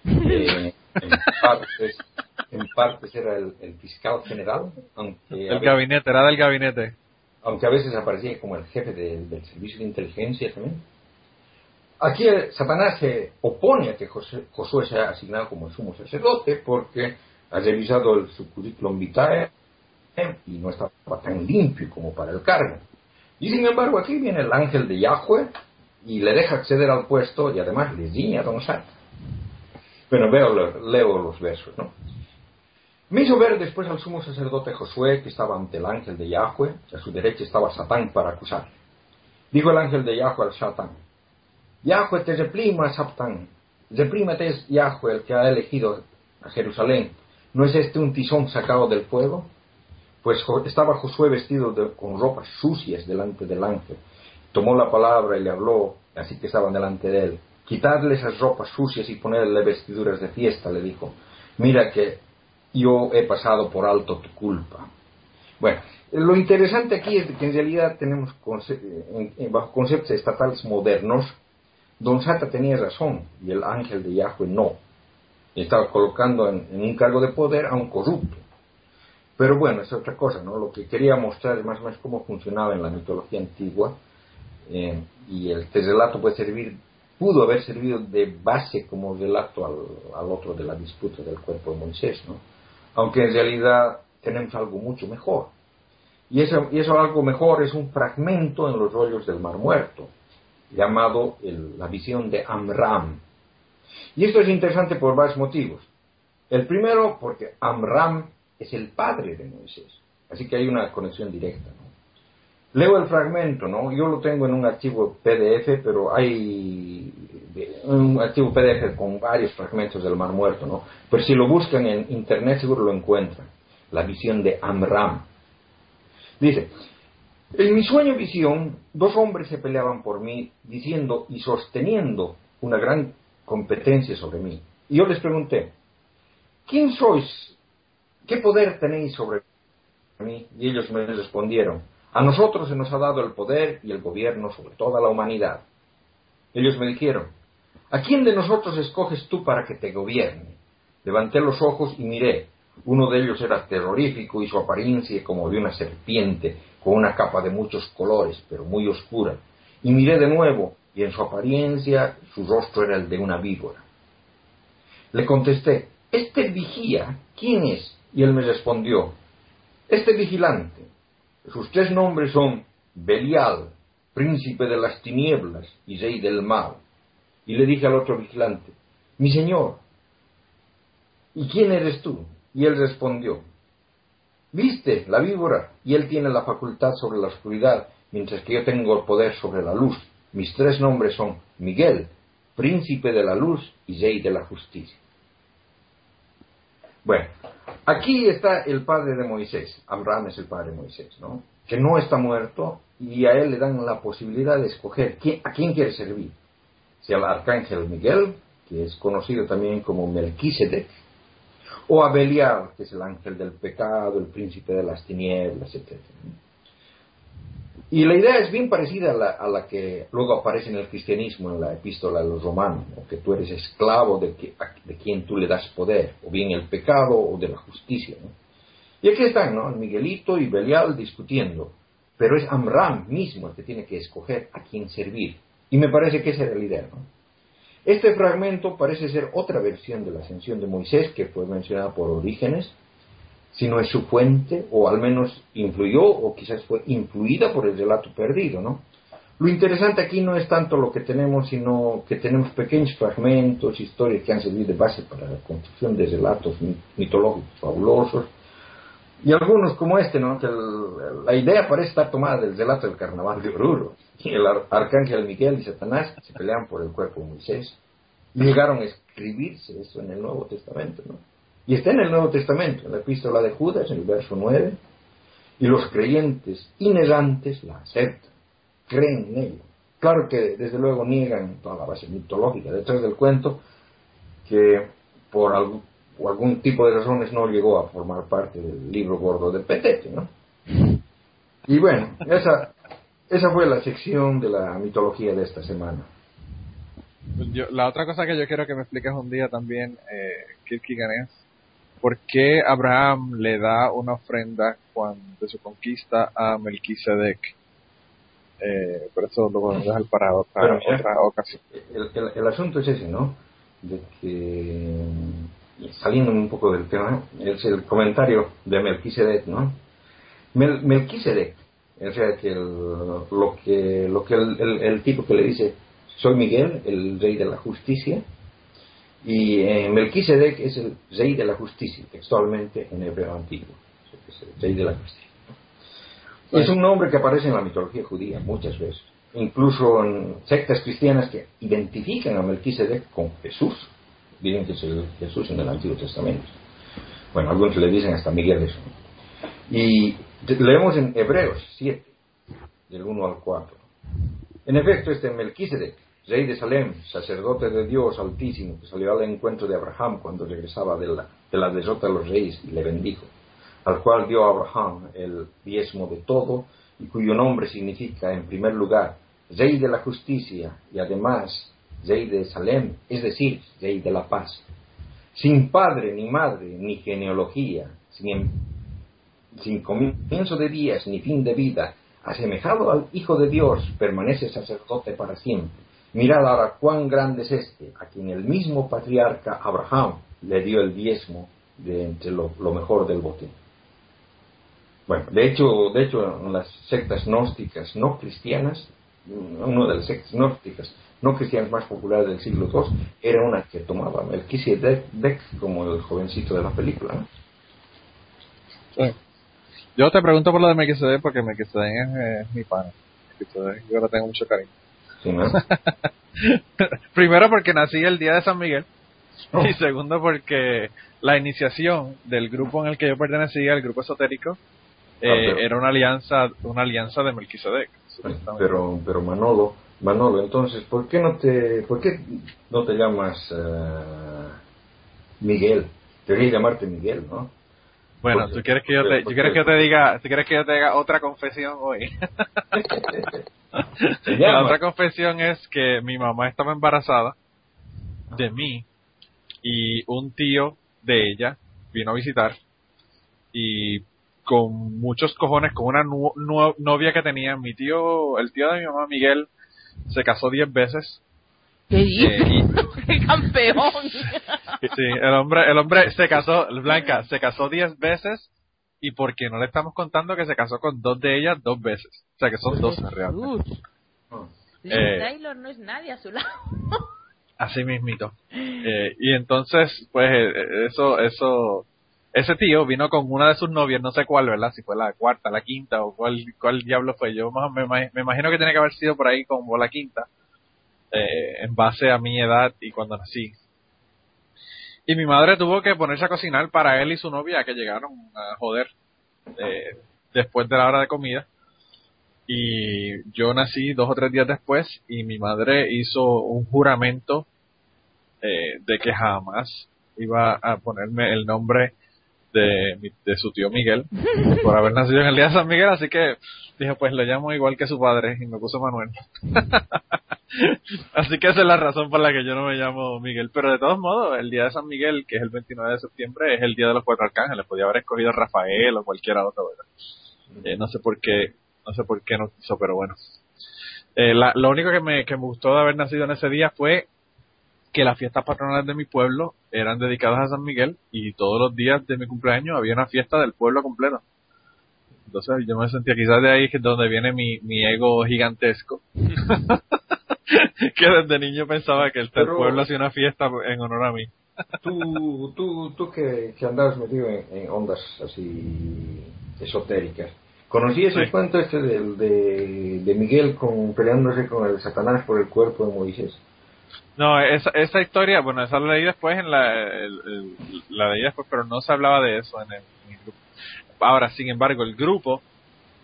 eh, en partes en era el, el fiscal general, aunque a El veces- gabinete, era del gabinete. aunque a veces aparecía como el jefe de- del servicio de inteligencia también. Aquí Satanás se opone a que José- Josué sea asignado como sumo sacerdote porque ha revisado el, su currículum vitae y no estaba tan limpio como para el cargo. Y sin embargo aquí viene el ángel de Yahweh y le deja acceder al puesto y además le ciña a Don Sata. Bueno, veo, leo los versos, ¿no? Me hizo ver después al sumo sacerdote Josué que estaba ante el ángel de Yahweh, a su derecha estaba Satán para acusarle. Dijo el ángel de Yahweh al Satán, Yahweh te reprima, Satán, reprímate es Yahweh el que ha elegido a Jerusalén. ¿No es este un tizón sacado del fuego? Pues estaba Josué vestido de- con ropas sucias delante del ángel. Tomó la palabra y le habló, así que estaban delante de él. Quitadle esas ropas sucias y ponerle vestiduras de fiesta, le dijo. Mira que yo he pasado por alto tu culpa. Bueno, lo interesante aquí es que en realidad tenemos conce- bajo conceptos estatales modernos, Don Sata tenía razón y el ángel de Yahweh no. Estaba colocando en, en un cargo de poder a un corrupto. Pero bueno, es otra cosa, ¿no? Lo que quería mostrar es más o menos cómo funcionaba en la mitología antigua eh, y el este relato puede servir, pudo haber servido de base como relato al, al otro de la disputa del cuerpo de Moisés, ¿no? Aunque en realidad tenemos algo mucho mejor. Y eso, y eso algo mejor es un fragmento en los rollos del Mar Muerto, llamado la visión de Amram. Y esto es interesante por varios motivos. El primero, porque Amram es el padre de Moisés. Así que hay una conexión directa. ¿no? Leo el fragmento, ¿no? Yo lo tengo en un archivo PDF, pero hay un archivo PDF con varios fragmentos del Mar Muerto, ¿no? Pero si lo buscan en internet seguro lo encuentran. La visión de Amram. Dice, en mi sueño visión, dos hombres se peleaban por mí, diciendo y sosteniendo una gran competencia sobre mí. Y yo les pregunté, ¿quién sois? ¿Qué poder tenéis sobre mí? Y ellos me respondieron, a nosotros se nos ha dado el poder y el gobierno sobre toda la humanidad. Ellos me dijeron, ¿a quién de nosotros escoges tú para que te gobierne? Levanté los ojos y miré. Uno de ellos era terrorífico y su apariencia como de una serpiente, con una capa de muchos colores, pero muy oscura. Y miré de nuevo, y en su apariencia su rostro era el de una víbora. Le contesté, ¿este vigía quién es? Y él me respondió, este vigilante. Sus tres nombres son Belial, príncipe de las tinieblas y rey del mal. Y le dije al otro vigilante, mi señor, ¿y quién eres tú? Y él respondió, viste la víbora, y él tiene la facultad sobre la oscuridad, mientras que yo tengo el poder sobre la luz. Mis tres nombres son Miguel, príncipe de la luz y rey de la justicia. Bueno, aquí está el padre de Moisés, Abraham es el padre de Moisés, ¿no? Que no está muerto y a él le dan la posibilidad de escoger a quién quiere servir. Si al arcángel Miguel, que es conocido también como Melquisedec, o a Belial, que es el ángel del pecado, el príncipe de las tinieblas, etc. Y la idea es bien parecida a la, a la que luego aparece en el cristianismo, en la epístola de los romanos, ¿no? que tú eres esclavo de, que- a- de quien tú le das poder, o bien el pecado o de la justicia. ¿no? Y aquí están, ¿no? Miguelito y Belial discutiendo, pero es Amram mismo el que tiene que escoger a quién servir. Y me parece que esa era la idea, ¿no? Este fragmento parece ser otra versión de la ascensión de Moisés que fue mencionada por Orígenes, si no es su fuente, o al menos influyó, o quizás fue influida por el relato perdido, ¿no? Lo interesante aquí no es tanto lo que tenemos, sino que tenemos pequeños fragmentos, historias que han servido de base para la construcción de relatos mi- mitológicos fabulosos, y algunos como este, ¿no? Que la idea parece estar tomada del relato del carnaval de Oruro. Y el ar- arcángel Miguel y Satanás se pelean por el cuerpo de Moisés. Llegaron a escribirse eso en el Nuevo Testamento, ¿no? Y está en el Nuevo Testamento, en la epístola de Judas, en el verso 9. Y los creyentes inerantes la aceptan, creen en ella. Claro que desde luego niegan toda la base mitológica detrás del cuento, que por algún, por algún tipo de razones no llegó a formar parte del libro gordo de Petete, ¿no? Y bueno, esa, esa fue la sección de la mitología de esta semana. La otra cosa que yo quiero que me expliques un día también, eh, es ¿por qué Abraham le da una ofrenda cuando, de su conquista a Melquisedec? Eh, pero eso lo podemos dejar para otra, Pero mira, otra ocasión. El, el- el asunto es ese, ¿no? De que, saliendo un poco del tema, es el comentario de Melquisedec, ¿no? Mel, Melquisedec, o sea, que el- lo que, lo que el- el tipo que le dice, soy Miguel, el rey de la justicia, y Melquisedec es el rey de la justicia, textualmente en hebreo antiguo, es el rey de la justicia. Es un nombre que aparece en la mitología judía muchas veces. Incluso en sectas cristianas que identifican a Melquisedec con Jesús. Dicen que es el Jesús en el Antiguo Testamento. Bueno, algunos le dicen hasta Miguel eso. Y leemos en Hebreos 7, del 1 al 4. En efecto, este Melquisedec, rey de Salem, sacerdote de Dios Altísimo, que salió al encuentro de Abraham cuando regresaba de la, de la derrota de los reyes y le bendijo, al cual dio a Abraham el diezmo de todo y cuyo nombre significa, en primer lugar, rey de la justicia y además rey de Salem, es decir, rey de la paz. Sin padre ni madre ni genealogía, sin, em- sin comienzo de días ni fin de vida, asemejado al Hijo de Dios, permanece sacerdote para siempre. Mirad ahora cuán grande es este, a quien el mismo patriarca Abraham le dio el diezmo de entre lo, mejor del botín. Bueno, de hecho, de hecho, las sectas gnósticas no cristianas, una de las sectas gnósticas no cristianas más populares del siglo II era una que tomaba Melquisedec como el jovencito de la película. Yo te pregunto por lo de Melquisedec porque Melquisedec es, eh, mi pana. Yo le tengo mucho cariño. Sí, ¿no? Primero porque nací el día de San Miguel Oh. y segundo porque la iniciación del grupo en el que yo pertenecía, el grupo esotérico, eh, Ah, pero- era una alianza, una alianza de Melquisedec. Pero, pero Manolo, Manolo, entonces, ¿por qué no te, por qué no te llamas eh, Miguel? Deberías llamarte Miguel, ¿no? Bueno, porque- tú quieres que yo te, tú quieres que yo te diga, tú quieres que yo te diga otra confesión hoy. La otra confesión es que mi mamá estaba embarazada de mí y un tío de ella vino a visitar y con muchos cojones, con una novia que tenía, mi tío, el tío de mi mamá Miguel, se casó diez veces. ¿Qué dices? Eh, ¡Qué campeón! Sí, el hombre, el hombre se casó, Blanca, se casó diez veces y porque no le estamos contando que se casó con dos de ellas dos veces. O sea que son doce realmente. Jesús. Ah. Liz Eh. Taylor no es nadie a su lado. Así mismito. Eh, y entonces, pues, eh, eso, eso, ese tío vino con una de sus novias, no sé cuál, ¿verdad? Si fue la cuarta, la quinta o cuál, cuál diablo fue. Yo más, me, me- me imagino que tiene que haber sido por ahí como la quinta, eh, en base a mi edad y cuando nací. Y mi madre tuvo que ponerse a cocinar para él y su novia que llegaron a joder eh, después de la hora de comida. Y yo nací dos o tres días después y mi madre hizo un juramento eh, de que jamás iba a ponerme el nombre de, de su tío Miguel por haber nacido en el día de San Miguel, así que dije, pues le llamo igual que su padre y me puso Manuel. así que esa es la razón por la que yo no me llamo Miguel, pero de todos modos, el día de San Miguel, que es el 29 de septiembre, es el día de los cuatro arcángeles, podía haber escogido Rafael o cualquiera otro, ¿verdad? Eh, no sé por qué, no sé por qué no quiso, pero bueno. Eh, la- lo único que me, que me gustó de haber nacido en ese día fue que las fiestas patronales de mi pueblo eran dedicadas a San Miguel y todos los días de mi cumpleaños había una fiesta del pueblo completo. Entonces yo me sentía quizás de ahí que es donde viene mi, mi ego gigantesco. que desde niño pensaba que el, el Pero- pueblo hacía una fiesta en honor a mí. Tú, tú, tú que, que andabas metido en, en ondas así esotéricas, ¿conocías el Sí. cuento este de, de Miguel con, peleándose con el Satanás por el cuerpo de Moisés? No, esa, esa historia, bueno, esa la leí después en la, el- el- la leí después, pero no se hablaba de eso en el, en el grupo. Ahora, sin embargo, el grupo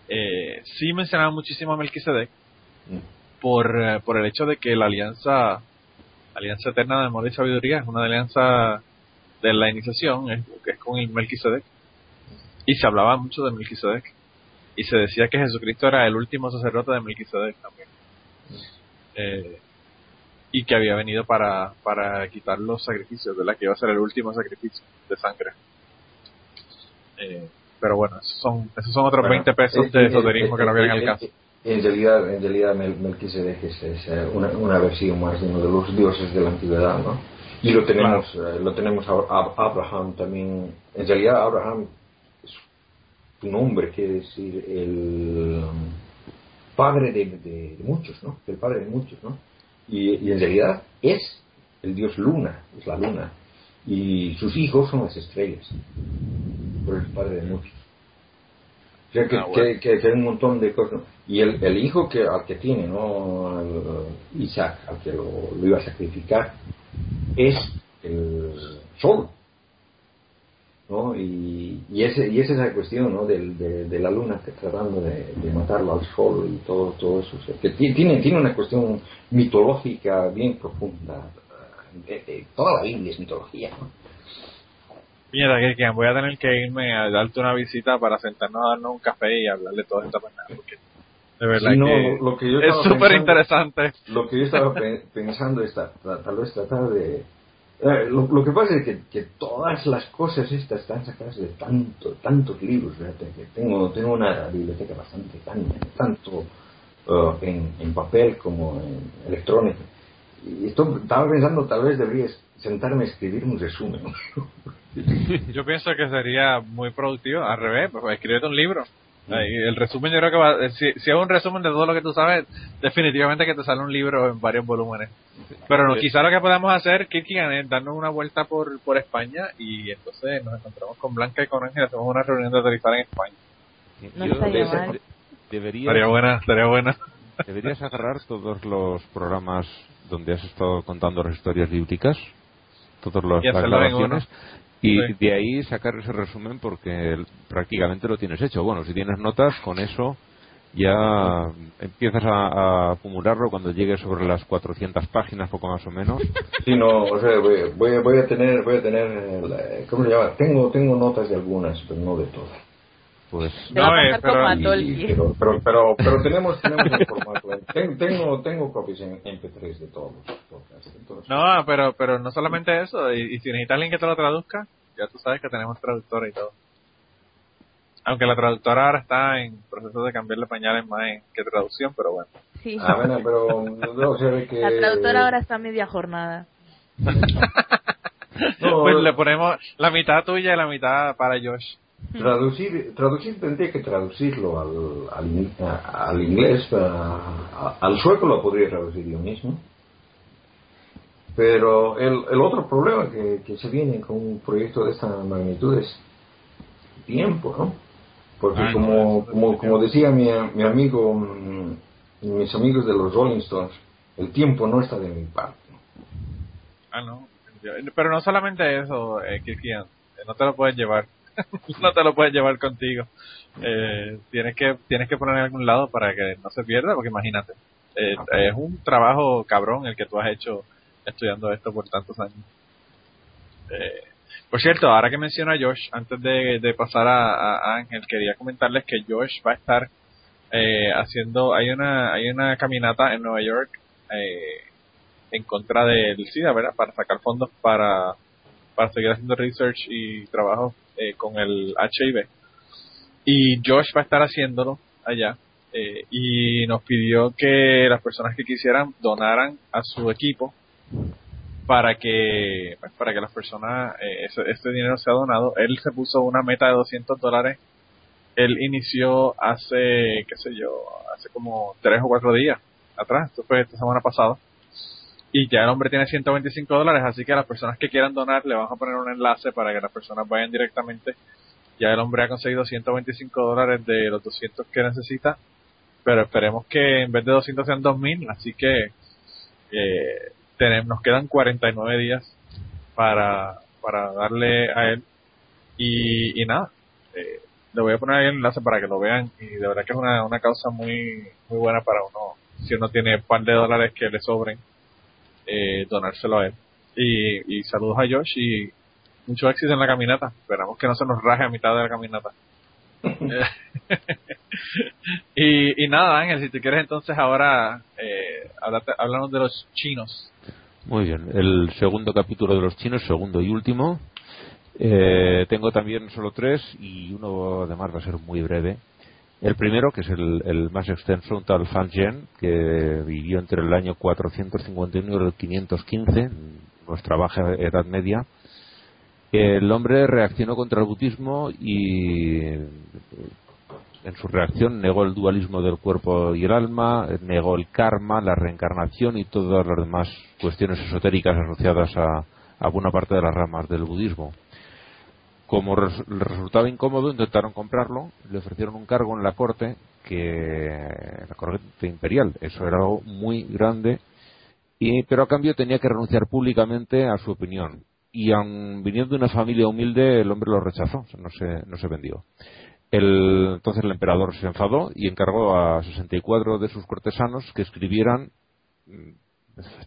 eh, sí mencionaba muchísimo a Melquisedec por, eh, por el hecho de que la alianza, alianza eterna de amor y sabiduría es una alianza de la iniciación, es, que es con el Melquisedec. Y se hablaba mucho de Melquisedec. Y se decía que Jesucristo era el último sacerdote de Melquisedec también. Eh, y que había venido para, para quitar los sacrificios, ¿verdad? Que iba a ser el último sacrificio de sangre. Eh, pero bueno, esos son, esos son otros 20 pesos de esoterismo que no vienen al caso. En realidad, en realidad Melquisedec es, es una, una, versión más de uno de los dioses de la antigüedad, ¿no? Y lo tenemos, claro. lo tenemos a, Abraham también. En realidad, Abraham es un nombre, quiere decir el padre de, de, de, muchos, ¿no? El padre de muchos, ¿no? Y, y en realidad es el dios Luna, es la luna. Y sus hijos son las estrellas, por el padre de muchos. Sea que, ah, bueno. que, que, que, hay un montón de cosas. Y el, el hijo que, al que tiene, ¿no? El, Isaac, al que lo, lo, iba a sacrificar, es el sol. ¿no? Y, y, ese, y esa es la cuestión ¿no? de, de, de la luna que tratando de, de, matarlo al sol y todo, todo eso. O sea, que tiene, tiene una cuestión mitológica bien profunda. toda la Biblia es mitología. ¿no? Mira, que voy a tener que irme a darte una visita para sentarnos a darnos un café y hablar de toda esta pendeja, porque de verdad sí, no, que, lo que yo es súper interesante. Lo que yo estaba pensando es tal vez tratar de... Eh, lo, lo, que pasa es que, que, todas las cosas estas están sacadas de tanto, tantos libros, que tengo, tengo una biblioteca bastante grande, tanto uh, en, en, papel como en electrónico. Y esto, estaba pensando, tal vez debería sentarme a escribir un resumen. yo pienso que sería muy productivo, al revés, pues escríbete un libro. El resumen yo creo que va, si, si, es un resumen de todo lo que tú sabes, definitivamente que te sale un libro en varios volúmenes. Pero no, quizá lo que podamos hacer, Kirkian, es darnos una vuelta por, por España y entonces nos encontramos con Blanca y con Ángel y hacemos una reunión de aterrizar en España. No yo de, deberías, estaría buena, estaría buena. Deberías agarrar todos los programas donde has estado contando las historias bíblicas, todas las grabaciones, y sí. de ahí sacar ese resumen porque prácticamente lo tienes hecho. Bueno, si tienes notas, con eso ya empiezas a, a, acumularlo cuando llegues sobre las 400 páginas, poco más o menos. Sí, no, o sea, voy, voy, voy a tener, voy a tener, ¿cómo se llama? Tengo, tengo notas de algunas, pero no de todas. Pues no, eh, pero, y, pero, pero, pero, pero, tenemos, tenemos el formato. Tengo, tengo copias en MP3 de todos los podcasts. Entonces, no, pero, pero no solamente eso. Y, y si necesitas alguien que te lo traduzca, ya tú sabes que tenemos traductora y todo. Aunque la traductora ahora está en proceso de cambiarle pañales más en que traducción, pero bueno. Sí. Ah, bueno, pero no sé que... La traductora ahora está a media jornada. no, pues le ponemos la mitad tuya y la mitad para Josh. Traducir, traducir tendría que traducirlo al, al, al inglés, a, al sueco lo podría traducir yo mismo. Pero el, el otro problema que, que se viene con un proyecto de esta magnitud es tiempo, ¿no? Porque como, como, como decía mi, mi amigo, mm, mis amigos de los Rolling Stones, el tiempo no está de mi parte. Ah, no. Pero no solamente eso, eh, Kirkian, eh, no te lo puedes llevar. no te lo puedes llevar contigo. Eh, tienes que tienes que poner en algún lado para que no se pierda, porque imagínate, eh, es un trabajo cabrón el que tú has hecho estudiando esto por tantos años. Eh, por cierto, ahora que menciono a Josh, antes de, de pasar a, a- a Ángel, quería comentarles que Josh va a estar eh, haciendo, hay una, hay una caminata en Nueva York eh, en contra del SIDA, ¿verdad? Para sacar fondos para, para seguir haciendo research y trabajo eh, con el HIV. Y Josh va a estar haciéndolo allá. eh, y nos pidió que las personas que quisieran donaran a su equipo para que pues, para que las personas eh, ese, este dinero sea donado él se puso una meta de 200 dólares él inició hace qué sé yo hace como tres o cuatro días atrás esto fue esta semana pasada y ya el hombre tiene 125 dólares así que a las personas que quieran donar le vamos a poner un enlace para que las personas vayan directamente. Ya el hombre ha conseguido 125 dólares de los 200 que necesita pero esperemos que en vez de 200 sean 2000 así que eh, tenemos, nos quedan 49 días para, para darle a él. Y, y nada eh, le voy a poner ahí el enlace para que lo vean y de verdad que es una, una causa muy muy buena para uno si uno tiene un par de dólares que le sobren eh, donárselo a él y, y saludos a Josh y mucho éxito en la caminata esperamos que no se nos raje a mitad de la caminata y, y nada Ángel si te quieres entonces ahora eh, háblate- háblanos de los chinos Muy bien, el segundo capítulo de los chinos, segundo y último. Eh, tengo también solo tres y uno además va a ser muy breve. El primero, que es el, el más extenso, un tal Fan Gen, que vivió entre el año 451 y el 515, nuestra baja Edad Media. El hombre reaccionó contra el budismo y en su reacción negó el dualismo del cuerpo y el alma, negó el karma, la reencarnación y todas las demás cuestiones esotéricas asociadas a, a buena parte de las ramas del budismo como res, resultaba incómodo, intentaron comprarlo, le ofrecieron un cargo en la corte, que la corte imperial, eso era algo muy grande, y, pero a cambio tenía que renunciar públicamente a su opinión. Y aun viniendo de una familia humilde, el hombre lo rechazó, no se, no se vendió. Entonces el emperador se enfadó y encargó a 64 de sus cortesanos que escribieran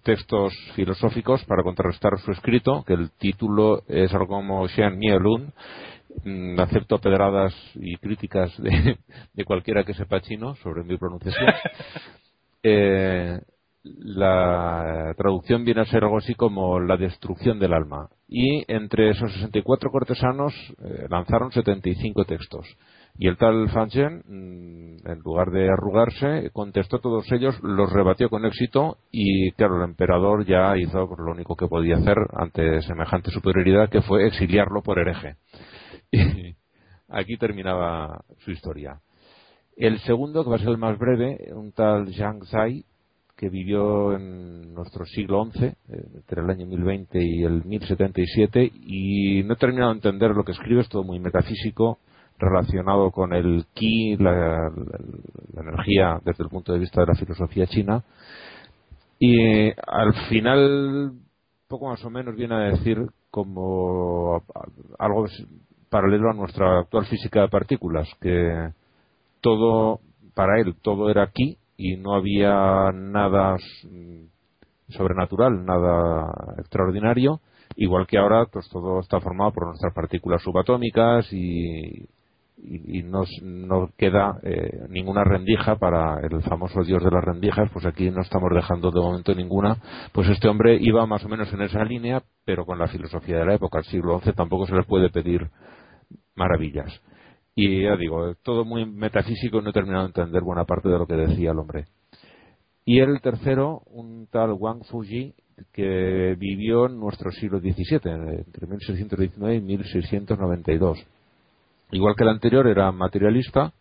textos filosóficos para contrarrestar su escrito, que el título es algo como Xian Mielun. Mm, acepto pedradas y críticas de, de, cualquiera que sepa chino sobre mi pronunciación. Eh, la traducción viene a ser algo así como la destrucción del alma. Y entre esos 64 cortesanos eh, lanzaron 75 textos. Y el tal Fanchen, mm, en lugar de arrugarse, contestó a todos ellos, los rebatió con éxito y, claro, el emperador ya hizo lo único que podía hacer ante semejante superioridad, que fue exiliarlo por hereje. Y aquí terminaba su historia. El segundo, que va a ser el más breve, un tal Zhang Zai, que vivió en nuestro siglo XI, eh, entre el año 1020 y el 1077, y no he terminado de entender lo que escribe, es todo muy metafísico, relacionado con el ki, la, energía desde el punto de vista de la filosofía china. Y al final, poco más o menos viene a decir como algo paralelo a nuestra actual física de partículas, que todo, para él, todo era ki y no había nada sobrenatural, nada extraordinario, igual que ahora pues todo está formado por nuestras partículas subatómicas y, y, y no, queda eh, ninguna rendija para el famoso dios de las rendijas, pues aquí no estamos dejando de momento ninguna. Pues este hombre iba más o menos en esa línea, pero con la filosofía de la época, el siglo XI, tampoco se le puede pedir maravillas. Y ya digo, todo muy metafísico, no he terminado de entender buena parte de lo que decía el hombre. Y el tercero, un tal Wang Fuji, que vivió en nuestro siglo XVII, entre 1619 y 1692 igual que el anterior, era materialista,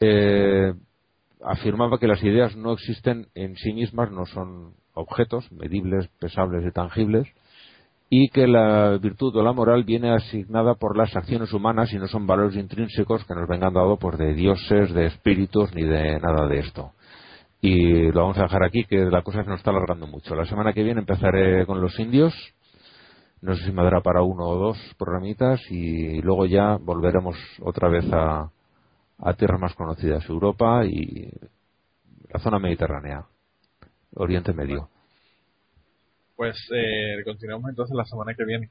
eh, afirmaba que las ideas no existen en sí mismas, no son objetos medibles, pesables y tangibles, y que la virtud o la moral viene asignada por las acciones humanas y no son valores intrínsecos que nos vengan dados por de dioses, de espíritus ni de nada de esto. Y lo vamos a dejar aquí, que la cosa se nos está alargando mucho. La semana que viene empezaré con los indios no sé si me dará para uno o dos programitas y luego ya volveremos otra vez a, a tierras más conocidas, Europa y la zona mediterránea, Oriente Medio. Pues eh, continuamos entonces la semana que viene.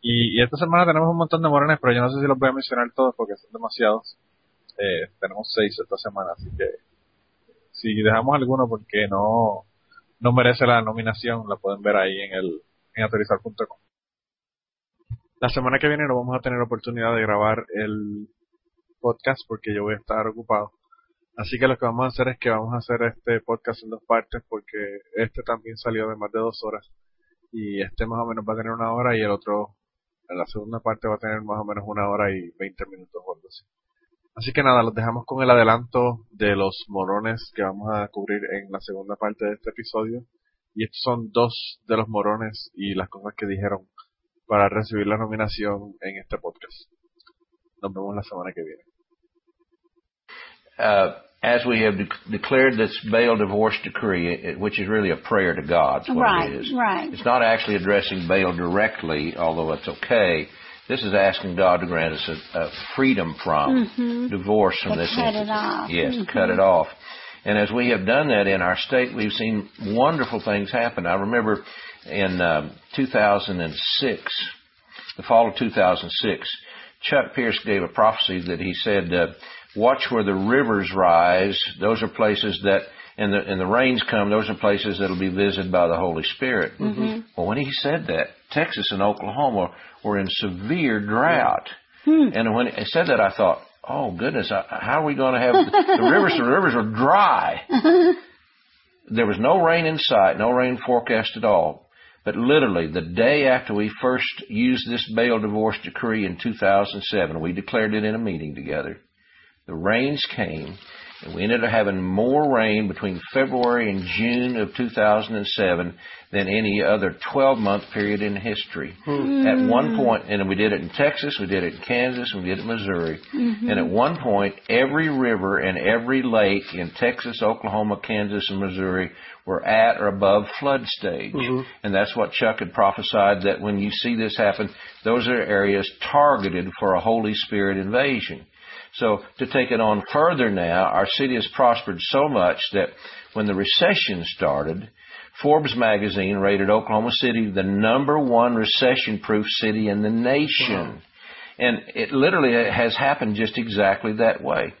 Y, esta semana tenemos un montón de morones, pero yo no sé si los voy a mencionar todos porque son demasiados. Eh, tenemos seis esta semana, así que si dejamos alguno porque no, no merece la nominación, la pueden ver ahí en el en aterrizar.com. La semana que viene no vamos a tener oportunidad de grabar el podcast porque yo voy a estar ocupado. Así que lo que vamos a hacer es que vamos a hacer este podcast en dos partes porque este también salió de más de dos horas y este más o menos va a tener una hora y el otro en la segunda parte va a tener más o menos una hora y veinte minutos o algo así. Así que nada, los dejamos con el adelanto de los morones que vamos a cubrir en la segunda parte de este episodio. Y estos son dos de los morones y las cosas que dijeron para recibir la nominación en este podcast. Nos vemos la semana que viene. Uh, as we have de- declared this bail divorce decree, it, which is really a prayer to God, what right, it is. Right. It's not actually addressing bail directly, although it's okay. This is asking God to grant us a, a freedom from mm-hmm. divorce from to this cut instance. it off. Yes, mm-hmm. cut it off. And as we have done that in our state, we've seen wonderful things happen. I remember in um, 2006, the fall of 2006, Chuck Pierce gave a prophecy that he said, uh, "Watch where the rivers rise; those are places that." And the, and the rains come, those are places that'll be visited by the Holy Spirit. Mm-hmm. Well, when he said that, Texas and Oklahoma were in severe drought. And when he said that, I thought, oh goodness, how are we going to have the, the rivers? The rivers are dry. There was no rain in sight, no rain forecast at all. But literally, the day after we first used this bail divorce decree in 2007, we declared it in a meeting together. The rains came, and we ended up having more rain between February and June of 2007 than any other 12 month period in history. Hmm. At one point, and we did it in Texas, we did it in Kansas, we did it in Missouri. Mm-hmm. And at one point, every river and every lake in Texas, Oklahoma, Kansas, and Missouri were at or above flood stage. Mm-hmm. And that's what Chuck had prophesied that when you see this happen, those are areas targeted for a Holy Spirit invasion. So to take it on further now, our city has prospered so much that when the recession started, Forbes magazine rated Oklahoma City the number one recession proof city in the nation. And it literally has happened just exactly that way.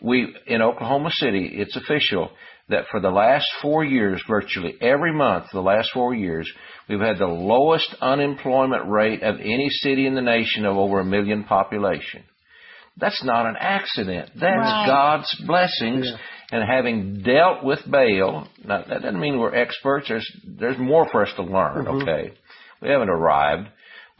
We, in Oklahoma City, it's official that for the last four years, virtually every month, the last four years, we've had the lowest unemployment rate of any city in the nation of over a million population. That's not an accident. That's Right. God's blessings. And having dealt with Baal, now that doesn't mean we're experts. There's there's more for us to learn. Mm-hmm. Okay, we haven't arrived,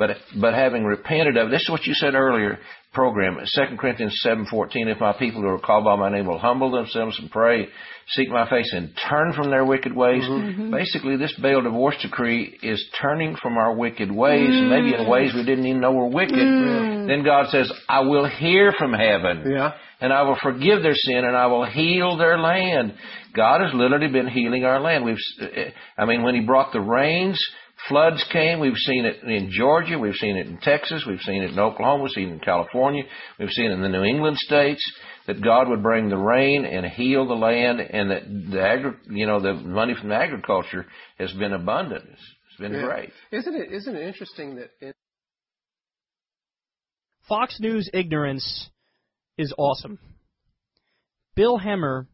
but but having repented of this is what you said earlier. Program Second Corinthians seven fourteen. If my people who are called by my name will humble themselves and pray, seek my face, and turn from their wicked ways. Mm-hmm. Mm-hmm. Basically, this Baal divorce decree is turning from our wicked ways, and maybe in ways we didn't even know were wicked. Mm. Then God says, "I will hear from heaven." Yeah. and I will forgive their sin and I will heal their land. God has literally been healing our land. We've, I mean, when He brought the rains, floods came. We've seen it in Georgia. We've seen it in Texas. We've seen it in Oklahoma. We've seen it in California. We've seen it in the New England states that God would bring the rain and heal the land and that the agri- you know, the money from the agriculture has been abundant. It's, it's been Yeah. great. Isn't it? Isn't it interesting that? It, Fox News ignorance is awesome. Bill Hemmer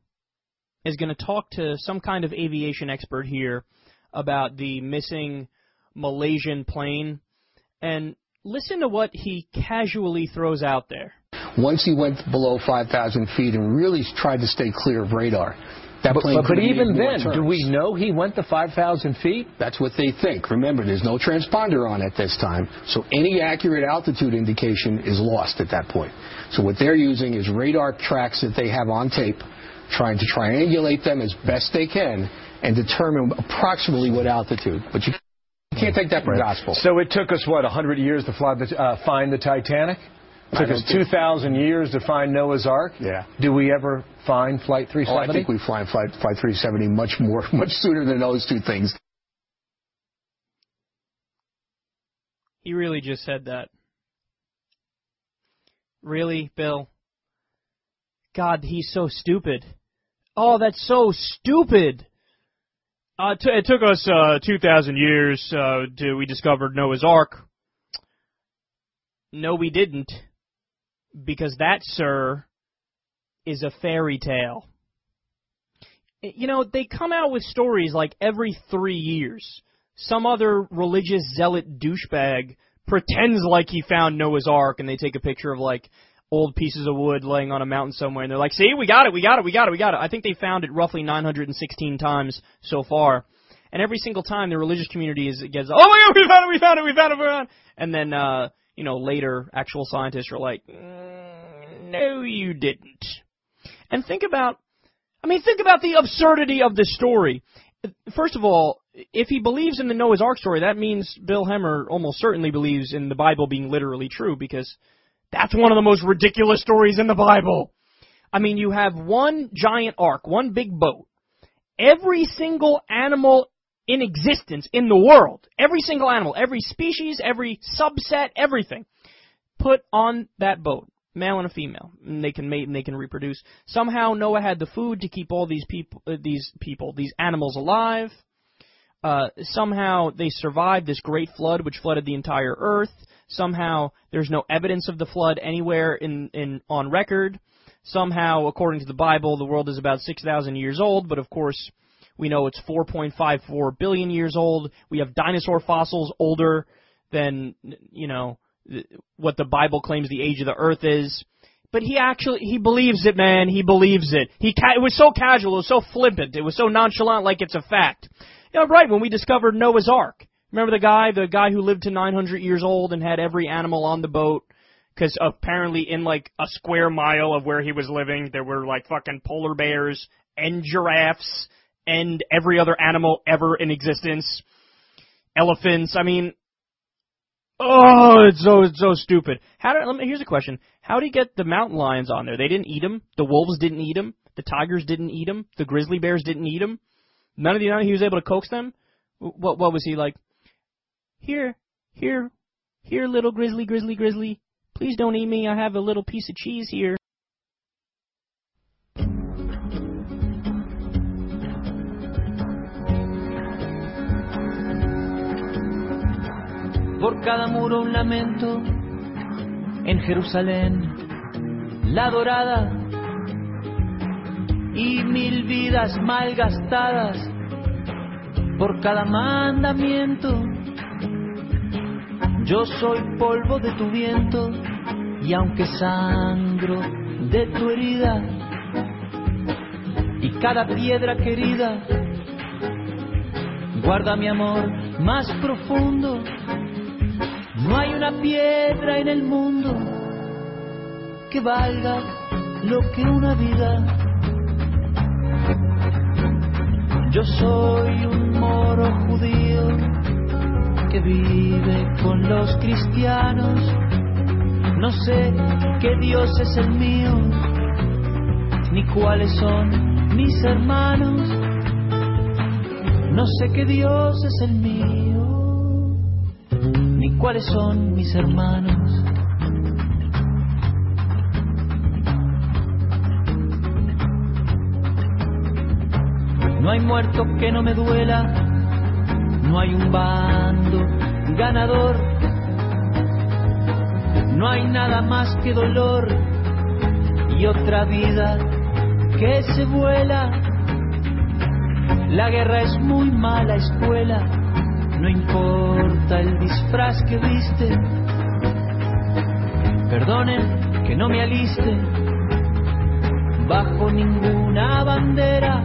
is going to talk to some kind of aviation expert here about the missing Malaysian plane and listen to what he casually throws out there. Once he went below 5,000 feet and really tried to stay clear of radar, that but, plane but, but even made more then, do we know he went to 5,000 feet? That's what they think. Remember, there's no transponder on at this time, so any accurate altitude indication is lost at that point. So what they're using is radar tracks that they have on tape, trying to triangulate them as best they can and determine approximately what altitude. But you can't take that for gospel. So it took us what 100 years to fly the, uh, find the Titanic. I took us 2,000 years to find Noah's Ark. Yeah. Do we ever find Flight Oh, 370? I think we find Flight, Flight 370 much more, much sooner than those two things. He really just said that. Really, Bill? God, he's so stupid. Oh, that's so stupid. Uh, t- it took us uh, 2,000 years uh, to we discovered Noah's Ark. No, we didn't, because that, sir, is a fairy tale. You know, they come out with stories like every three years. Some other religious zealot douchebag pretends like he found Noah's Ark, and they take a picture of like old pieces of wood laying on a mountain somewhere, and they're like, "See, we got it, we got it, we got it, we got it." I think they found it roughly 916 times so far, and every single time the religious community is gets, "Oh my God, we found it, we found it, we found it, we found it," and then uh, you know later actual scientists are like, mm, "No, you didn't." And think about, I mean, think about the absurdity of this story. First of all, if he believes in the Noah's Ark story, that means Bill Hemmer almost certainly believes in the Bible being literally true because that's one of the most ridiculous stories in the Bible. I mean, you have one giant ark, one big boat. Every single animal in existence in the world, every single animal, every species, every subset, everything, put on that boat. Male and a female, and they can mate and they can reproduce. Somehow Noah had the food to keep all these people, uh, these people, these animals alive. Uh, somehow they survived this great flood, which flooded the entire earth. Somehow there's no evidence of the flood anywhere in, in on record. Somehow, according to the Bible, the world is about six thousand years old. But of course, We know it's 4.54 billion years old. We have dinosaur fossils older than, you know, what the Bible claims the age of the earth is. But he actually, he believes it, man. He believes it. He, ca- it was so casual. It was so flippant. It was so nonchalant like it's a fact. You know, right, when we discovered Noah's Ark. Remember the guy, the guy who lived to 900 years old and had every animal on the boat? Because apparently in like a square mile of where he was living, there were like fucking polar bears and giraffes and every other animal ever in existence. Elephants. I mean, oh, it's so it's so stupid. How did? Let me, here's a question: How do you get the mountain lions on there? They didn't eat them. The wolves didn't eat them. The tigers didn't eat them. The grizzly bears didn't eat them. None of the none. He was able to coax them. What what was he like? Here, here, here, little grizzly, grizzly, grizzly. Please don't eat me. I have a little piece of cheese here. por cada muro un lamento en Jerusalén, la dorada y mil vidas mal gastadas por cada mandamiento. Yo soy polvo de tu viento y aunque sangro de tu herida y cada piedra querida guarda mi amor más profundo. No hay una piedra en el mundo que valga lo que una vida. Yo soy un moro judío que vive con los cristianos. No sé qué Dios es el mío, ni cuáles son mis hermanos. No sé qué Dios es el mío, ni cuáles son mis hermanos. No hay muerto que no me duela, no hay un bando ganador, no hay nada más que dolor y otra vida que se vuela. La guerra es muy mala escuela, no importa el disfraz que viste. Perdonen que no me aliste bajo ninguna bandera.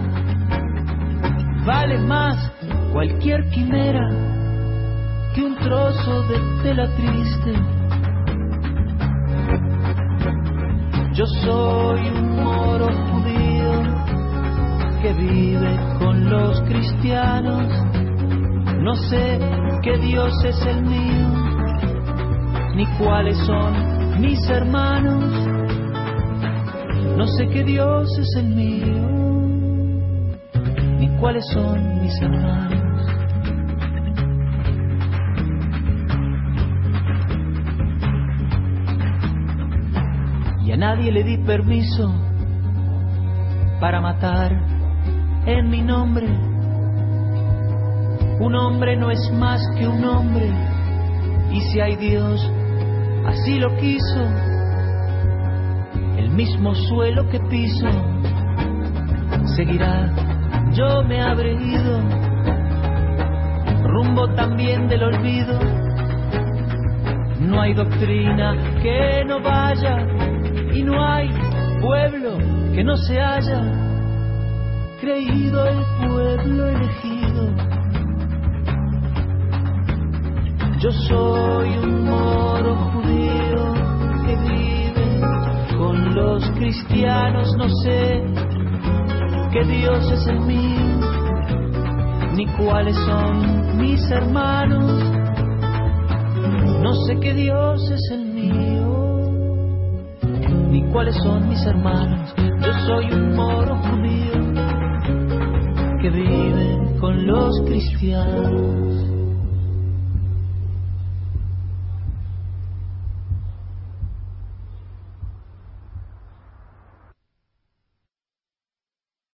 Vale más cualquier quimera que un trozo de tela triste. Yo soy un moro judío que vive con los cristianos. No sé qué Dios es el mío, ni cuáles son mis hermanos. No sé qué Dios es el mío, cuáles son mis hermanos. Y a nadie le di permiso para matar en mi nombre. Un hombre no es más que un hombre, y si hay Dios, así lo quiso. El mismo suelo que piso seguirá, yo me habré ido, rumbo también del olvido. No hay doctrina que no vaya, y no hay pueblo que no se haya creído el pueblo elegido. Yo soy un moro judío que vive con los cristianos, no sé qué Dios es el mío, ni cuáles son mis hermanos, no sé qué Dios es el mío, ni cuáles son mis hermanos, yo soy un moro judío que vive con los cristianos.